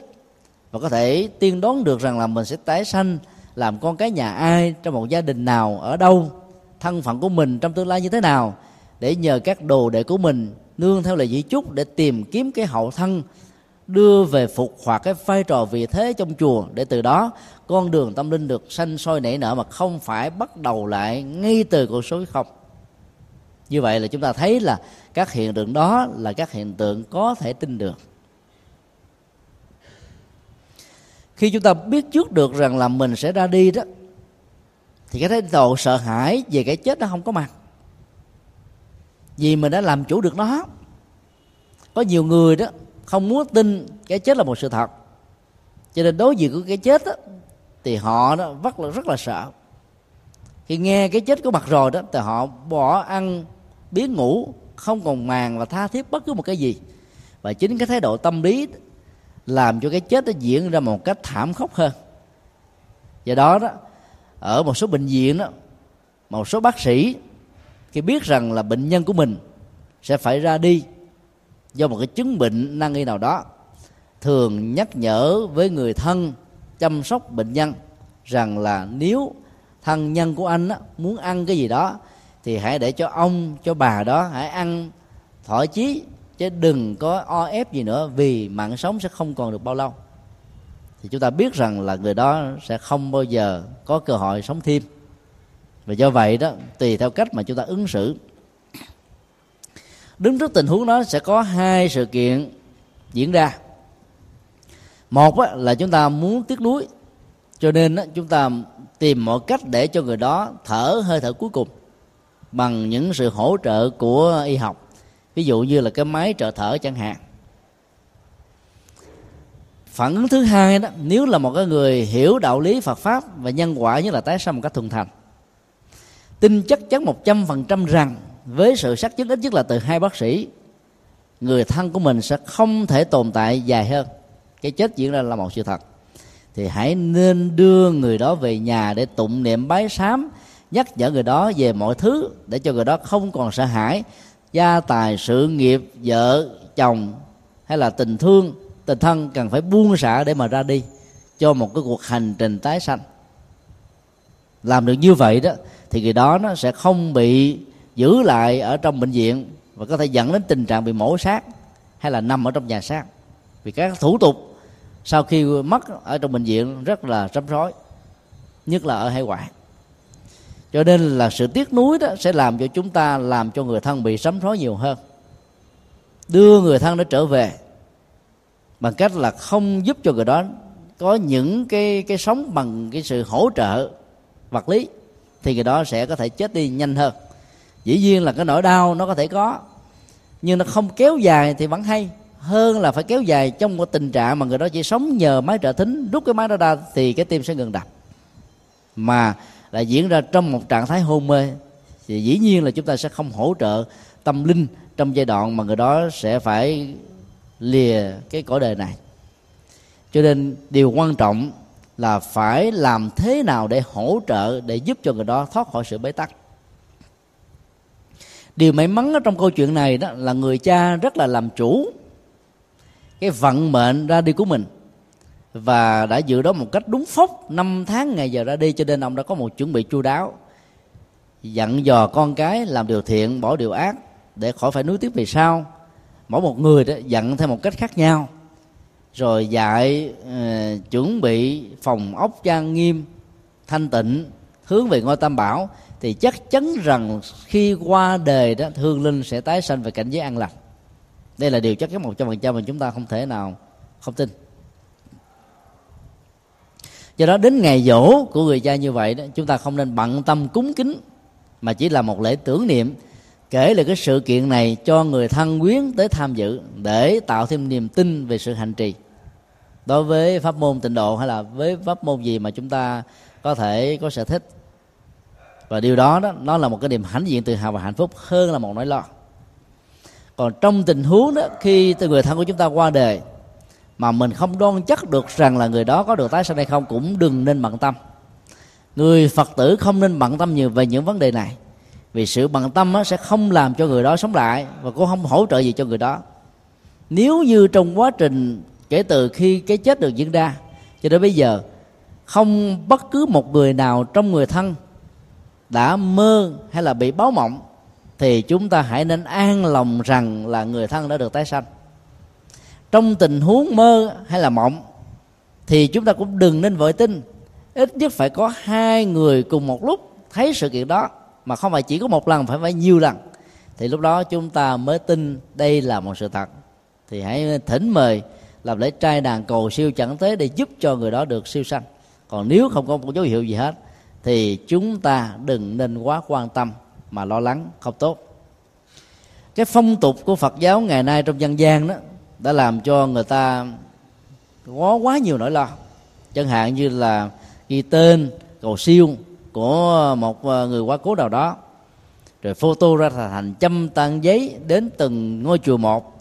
và có thể tiên đoán được rằng là mình sẽ tái sanh, làm con cái nhà ai, trong một gia đình nào, ở đâu, thân phận của mình trong tương lai như thế nào, để nhờ các đồ đệ của mình nương theo lời di chúc để tìm kiếm cái hậu thân, đưa về phục hoặc cái vai trò vị thế trong chùa, để từ đó con đường tâm linh được sanh sôi nảy nở mà không phải bắt đầu lại ngay từ con số không. Như vậy là chúng ta thấy là các hiện tượng đó là các hiện tượng có thể tin được. Khi chúng ta biết trước được rằng là mình sẽ ra đi đó thì cái thái độ sợ hãi về cái chết nó không có mặt. Vì mình đã làm chủ được nó. Có nhiều người đó không muốn tin cái chết là một sự thật. Cho nên đối diện với cái chết đó, thì họ đó rất là rất là sợ. Khi nghe cái chết có mặt rồi đó thì họ bỏ ăn biến ngủ không còn màng và tha thiết bất cứ một cái gì. Và chính cái thái độ tâm lý làm cho cái chết nó diễn ra một cách thảm khốc hơn. Do đó đó ở một số bệnh viện đó một số bác sĩ khi biết rằng là bệnh nhân của mình sẽ phải ra đi do một cái chứng bệnh nan y nào đó thường nhắc nhở với người thân chăm sóc bệnh nhân rằng là nếu thân nhân của anh á, muốn ăn cái gì đó thì hãy để cho ông cho bà đó hãy ăn thỏa chí chứ đừng có o ép gì nữa, vì mạng sống sẽ không còn được bao lâu. Thì chúng ta biết rằng là người đó sẽ không bao giờ có cơ hội sống thêm. Và do vậy đó, tùy theo cách mà chúng ta ứng xử. Đứng trước tình huống đó sẽ có hai sự kiện diễn ra. Một là chúng ta muốn tiếc nuối, cho nên chúng ta tìm mọi cách để cho người đó thở hơi thở cuối cùng bằng những sự hỗ trợ của y học ví dụ như là cái máy trợ thở chẳng hạn. Phản ứng thứ hai đó, nếu là một cái người hiểu đạo lý Phật pháp và nhân quả như là tái sanh một cách thuần thành, tin chắc chắn một trăm phần trăm rằng với sự xác chứng ít nhất là từ hai bác sĩ, người thân của mình sẽ không thể tồn tại dài hơn. Cái chết diễn ra là một sự thật. Thì hãy nên đưa người đó về nhà để tụng niệm bái sám, nhắc nhở người đó về mọi thứ để cho người đó không còn sợ hãi gia tài sự nghiệp vợ chồng hay là tình thương, tình thân cần phải buông xả để mà ra đi cho một cái cuộc hành trình tái sanh. Làm được như vậy đó, thì người đó nó sẽ không bị giữ lại ở trong bệnh viện và có thể dẫn đến tình trạng bị mổ xác hay là nằm ở trong nhà xác. Vì các thủ tục sau khi mất ở trong bệnh viện rất là rắm rối, nhất là ở hải ngoại cho nên là sự tiếc nuối đó sẽ làm cho chúng ta, làm cho người thân bị sấm rối nhiều hơn. Đưa người thân đó trở về bằng cách là không giúp cho người đó có những cái cái sống bằng cái sự hỗ trợ vật lý, thì người đó sẽ có thể chết đi nhanh hơn. Dĩ nhiên là cái nỗi đau nó có thể có, nhưng nó không kéo dài thì vẫn hay. Hơn là phải kéo dài trong một tình trạng mà người đó chỉ sống nhờ máy trợ thính, rút cái máy đó ra thì cái tim sẽ ngừng đập. Mà lại diễn ra trong một trạng thái hôn mê. Thì dĩ nhiên là chúng ta sẽ không hỗ trợ tâm linh trong giai đoạn mà người đó sẽ phải lìa cái cõi đời này. Cho nên điều quan trọng là phải làm thế nào để hỗ trợ, để giúp cho người đó thoát khỏi sự bế tắc. Điều may mắn ở trong câu chuyện này đó là người cha rất là làm chủ cái vận mệnh ra đi của mình và đã dự đoán một cách đúng phốc. Năm tháng ngày giờ ra đi cho nên ông đã có một chuẩn bị chu đáo. Dặn dò con cái làm điều thiện bỏ điều ác để khỏi phải nuối tiếc về sau mỗi một người đó dặn theo một cách khác nhau. Rồi dạy uh, chuẩn bị phòng ốc trang nghiêm thanh tịnh hướng về ngôi tam bảo. Thì chắc chắn rằng khi qua đời đó hương linh sẽ tái sanh về cảnh giới an lành đây là điều chắc chắn một trăm phần trăm mà chúng ta không thể nào không tin do đó đến ngày dỗ của người cha như vậy đó, chúng ta không nên bận tâm cúng kính, mà chỉ là một lễ tưởng niệm, kể lại cái sự kiện này cho người thân quyến tới tham dự để tạo thêm niềm tin về sự hành trì. Đối với pháp môn tịnh độ hay là với pháp môn gì mà chúng ta có thể, có sở thích. Và điều đó đó, nó là một cái niềm hãnh diện tự hào và hạnh phúc hơn là một nỗi lo. Còn trong tình huống đó, khi từ người thân của chúng ta qua đời mà mình không đoan chắc được rằng là người đó có được tái sanh hay không cũng đừng nên bận tâm. Người phật tử không nên bận tâm nhiều về những vấn đề này. Vì sự bận tâm sẽ không làm cho người đó sống lại và cũng không hỗ trợ gì cho người đó. Nếu như trong quá trình kể từ khi cái chết được diễn ra cho đến bây giờ, không bất cứ một người nào trong người thân đã mơ hay là bị báo mộng, thì chúng ta hãy nên an lòng rằng là người thân đã được tái sanh trong tình huống mơ hay là mộng, thì chúng ta cũng đừng nên vội tin. Ít nhất phải có hai người cùng một lúc thấy sự kiện đó, mà không phải chỉ có một lần, phải phải nhiều lần. Thì lúc đó chúng ta mới tin đây là một sự thật. Thì hãy thỉnh mời làm lễ trai đàn cầu siêu chẳng tế để giúp cho người đó được siêu sanh. Còn nếu không có một dấu hiệu gì hết, thì chúng ta đừng nên quá quan tâm mà lo lắng không tốt. Cái phong tục của phật giáo ngày nay trong dân gian đó đã làm cho người ta có quá nhiều nỗi lo. Chẳng hạn như là ghi tên cầu siêu của một ờ, người quá cố nào đó. Rồi photo ra thành trăm tang giấy đến từng ngôi chùa một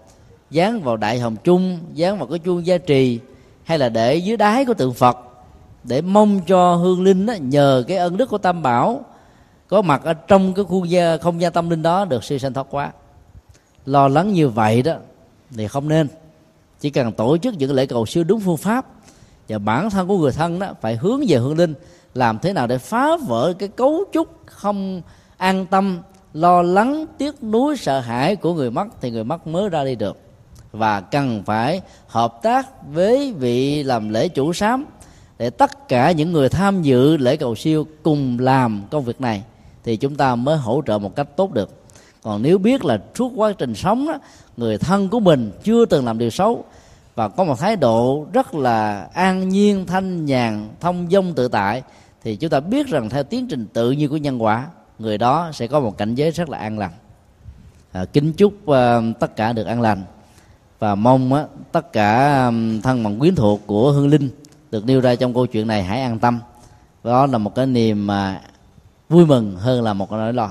dán vào đại hồng chung dán vào cái chuông gia trì hay là để dưới đáy của tượng phật để mong cho hương linh đó, nhờ cái ân đức của tam bảo có mặt ở trong cái khu gia không gian tâm linh đó được siêu sanh thoát quá. Lo lắng như vậy đó thì không nên. Chỉ cần tổ chức những lễ cầu siêu đúng phương pháp và bản thân của người thân đó phải hướng về hương linh, làm thế nào để phá vỡ cái cấu trúc không an tâm, lo lắng, tiếc nuối, sợ hãi của người mất thì người mất mới ra đi được. Và cần phải hợp tác với vị làm lễ chủ sám để tất cả những người tham dự lễ cầu siêu cùng làm công việc này thì chúng ta mới hỗ trợ một cách tốt được còn nếu biết là suốt quá trình sống đó, người thân của mình chưa từng làm điều xấu và có một thái độ rất là an nhiên thanh nhàn thông dong tự tại thì chúng ta biết rằng theo tiến trình tự nhiên của nhân quả người đó sẽ có một cảnh giới rất là an lành. À, kính chúc uh, tất cả được an lành và mong uh, tất cả um, thân bằng quyến thuộc của hương linh được nêu ra trong câu chuyện này hãy an tâm. Đó là một cái niềm uh, vui mừng hơn là một cái nỗi lo.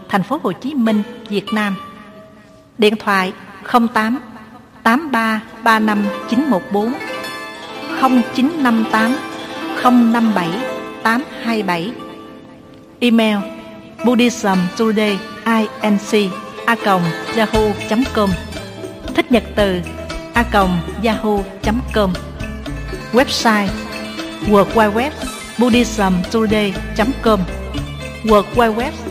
thành phố Hồ Chí Minh, Việt Nam. Điện thoại 08 83 35 914 0958 057 827 Email Buddhism Today inc a yahoo.com Thích nhật từ a yahoo.com Website World Wide Web buddhismtoday.com World Wide Web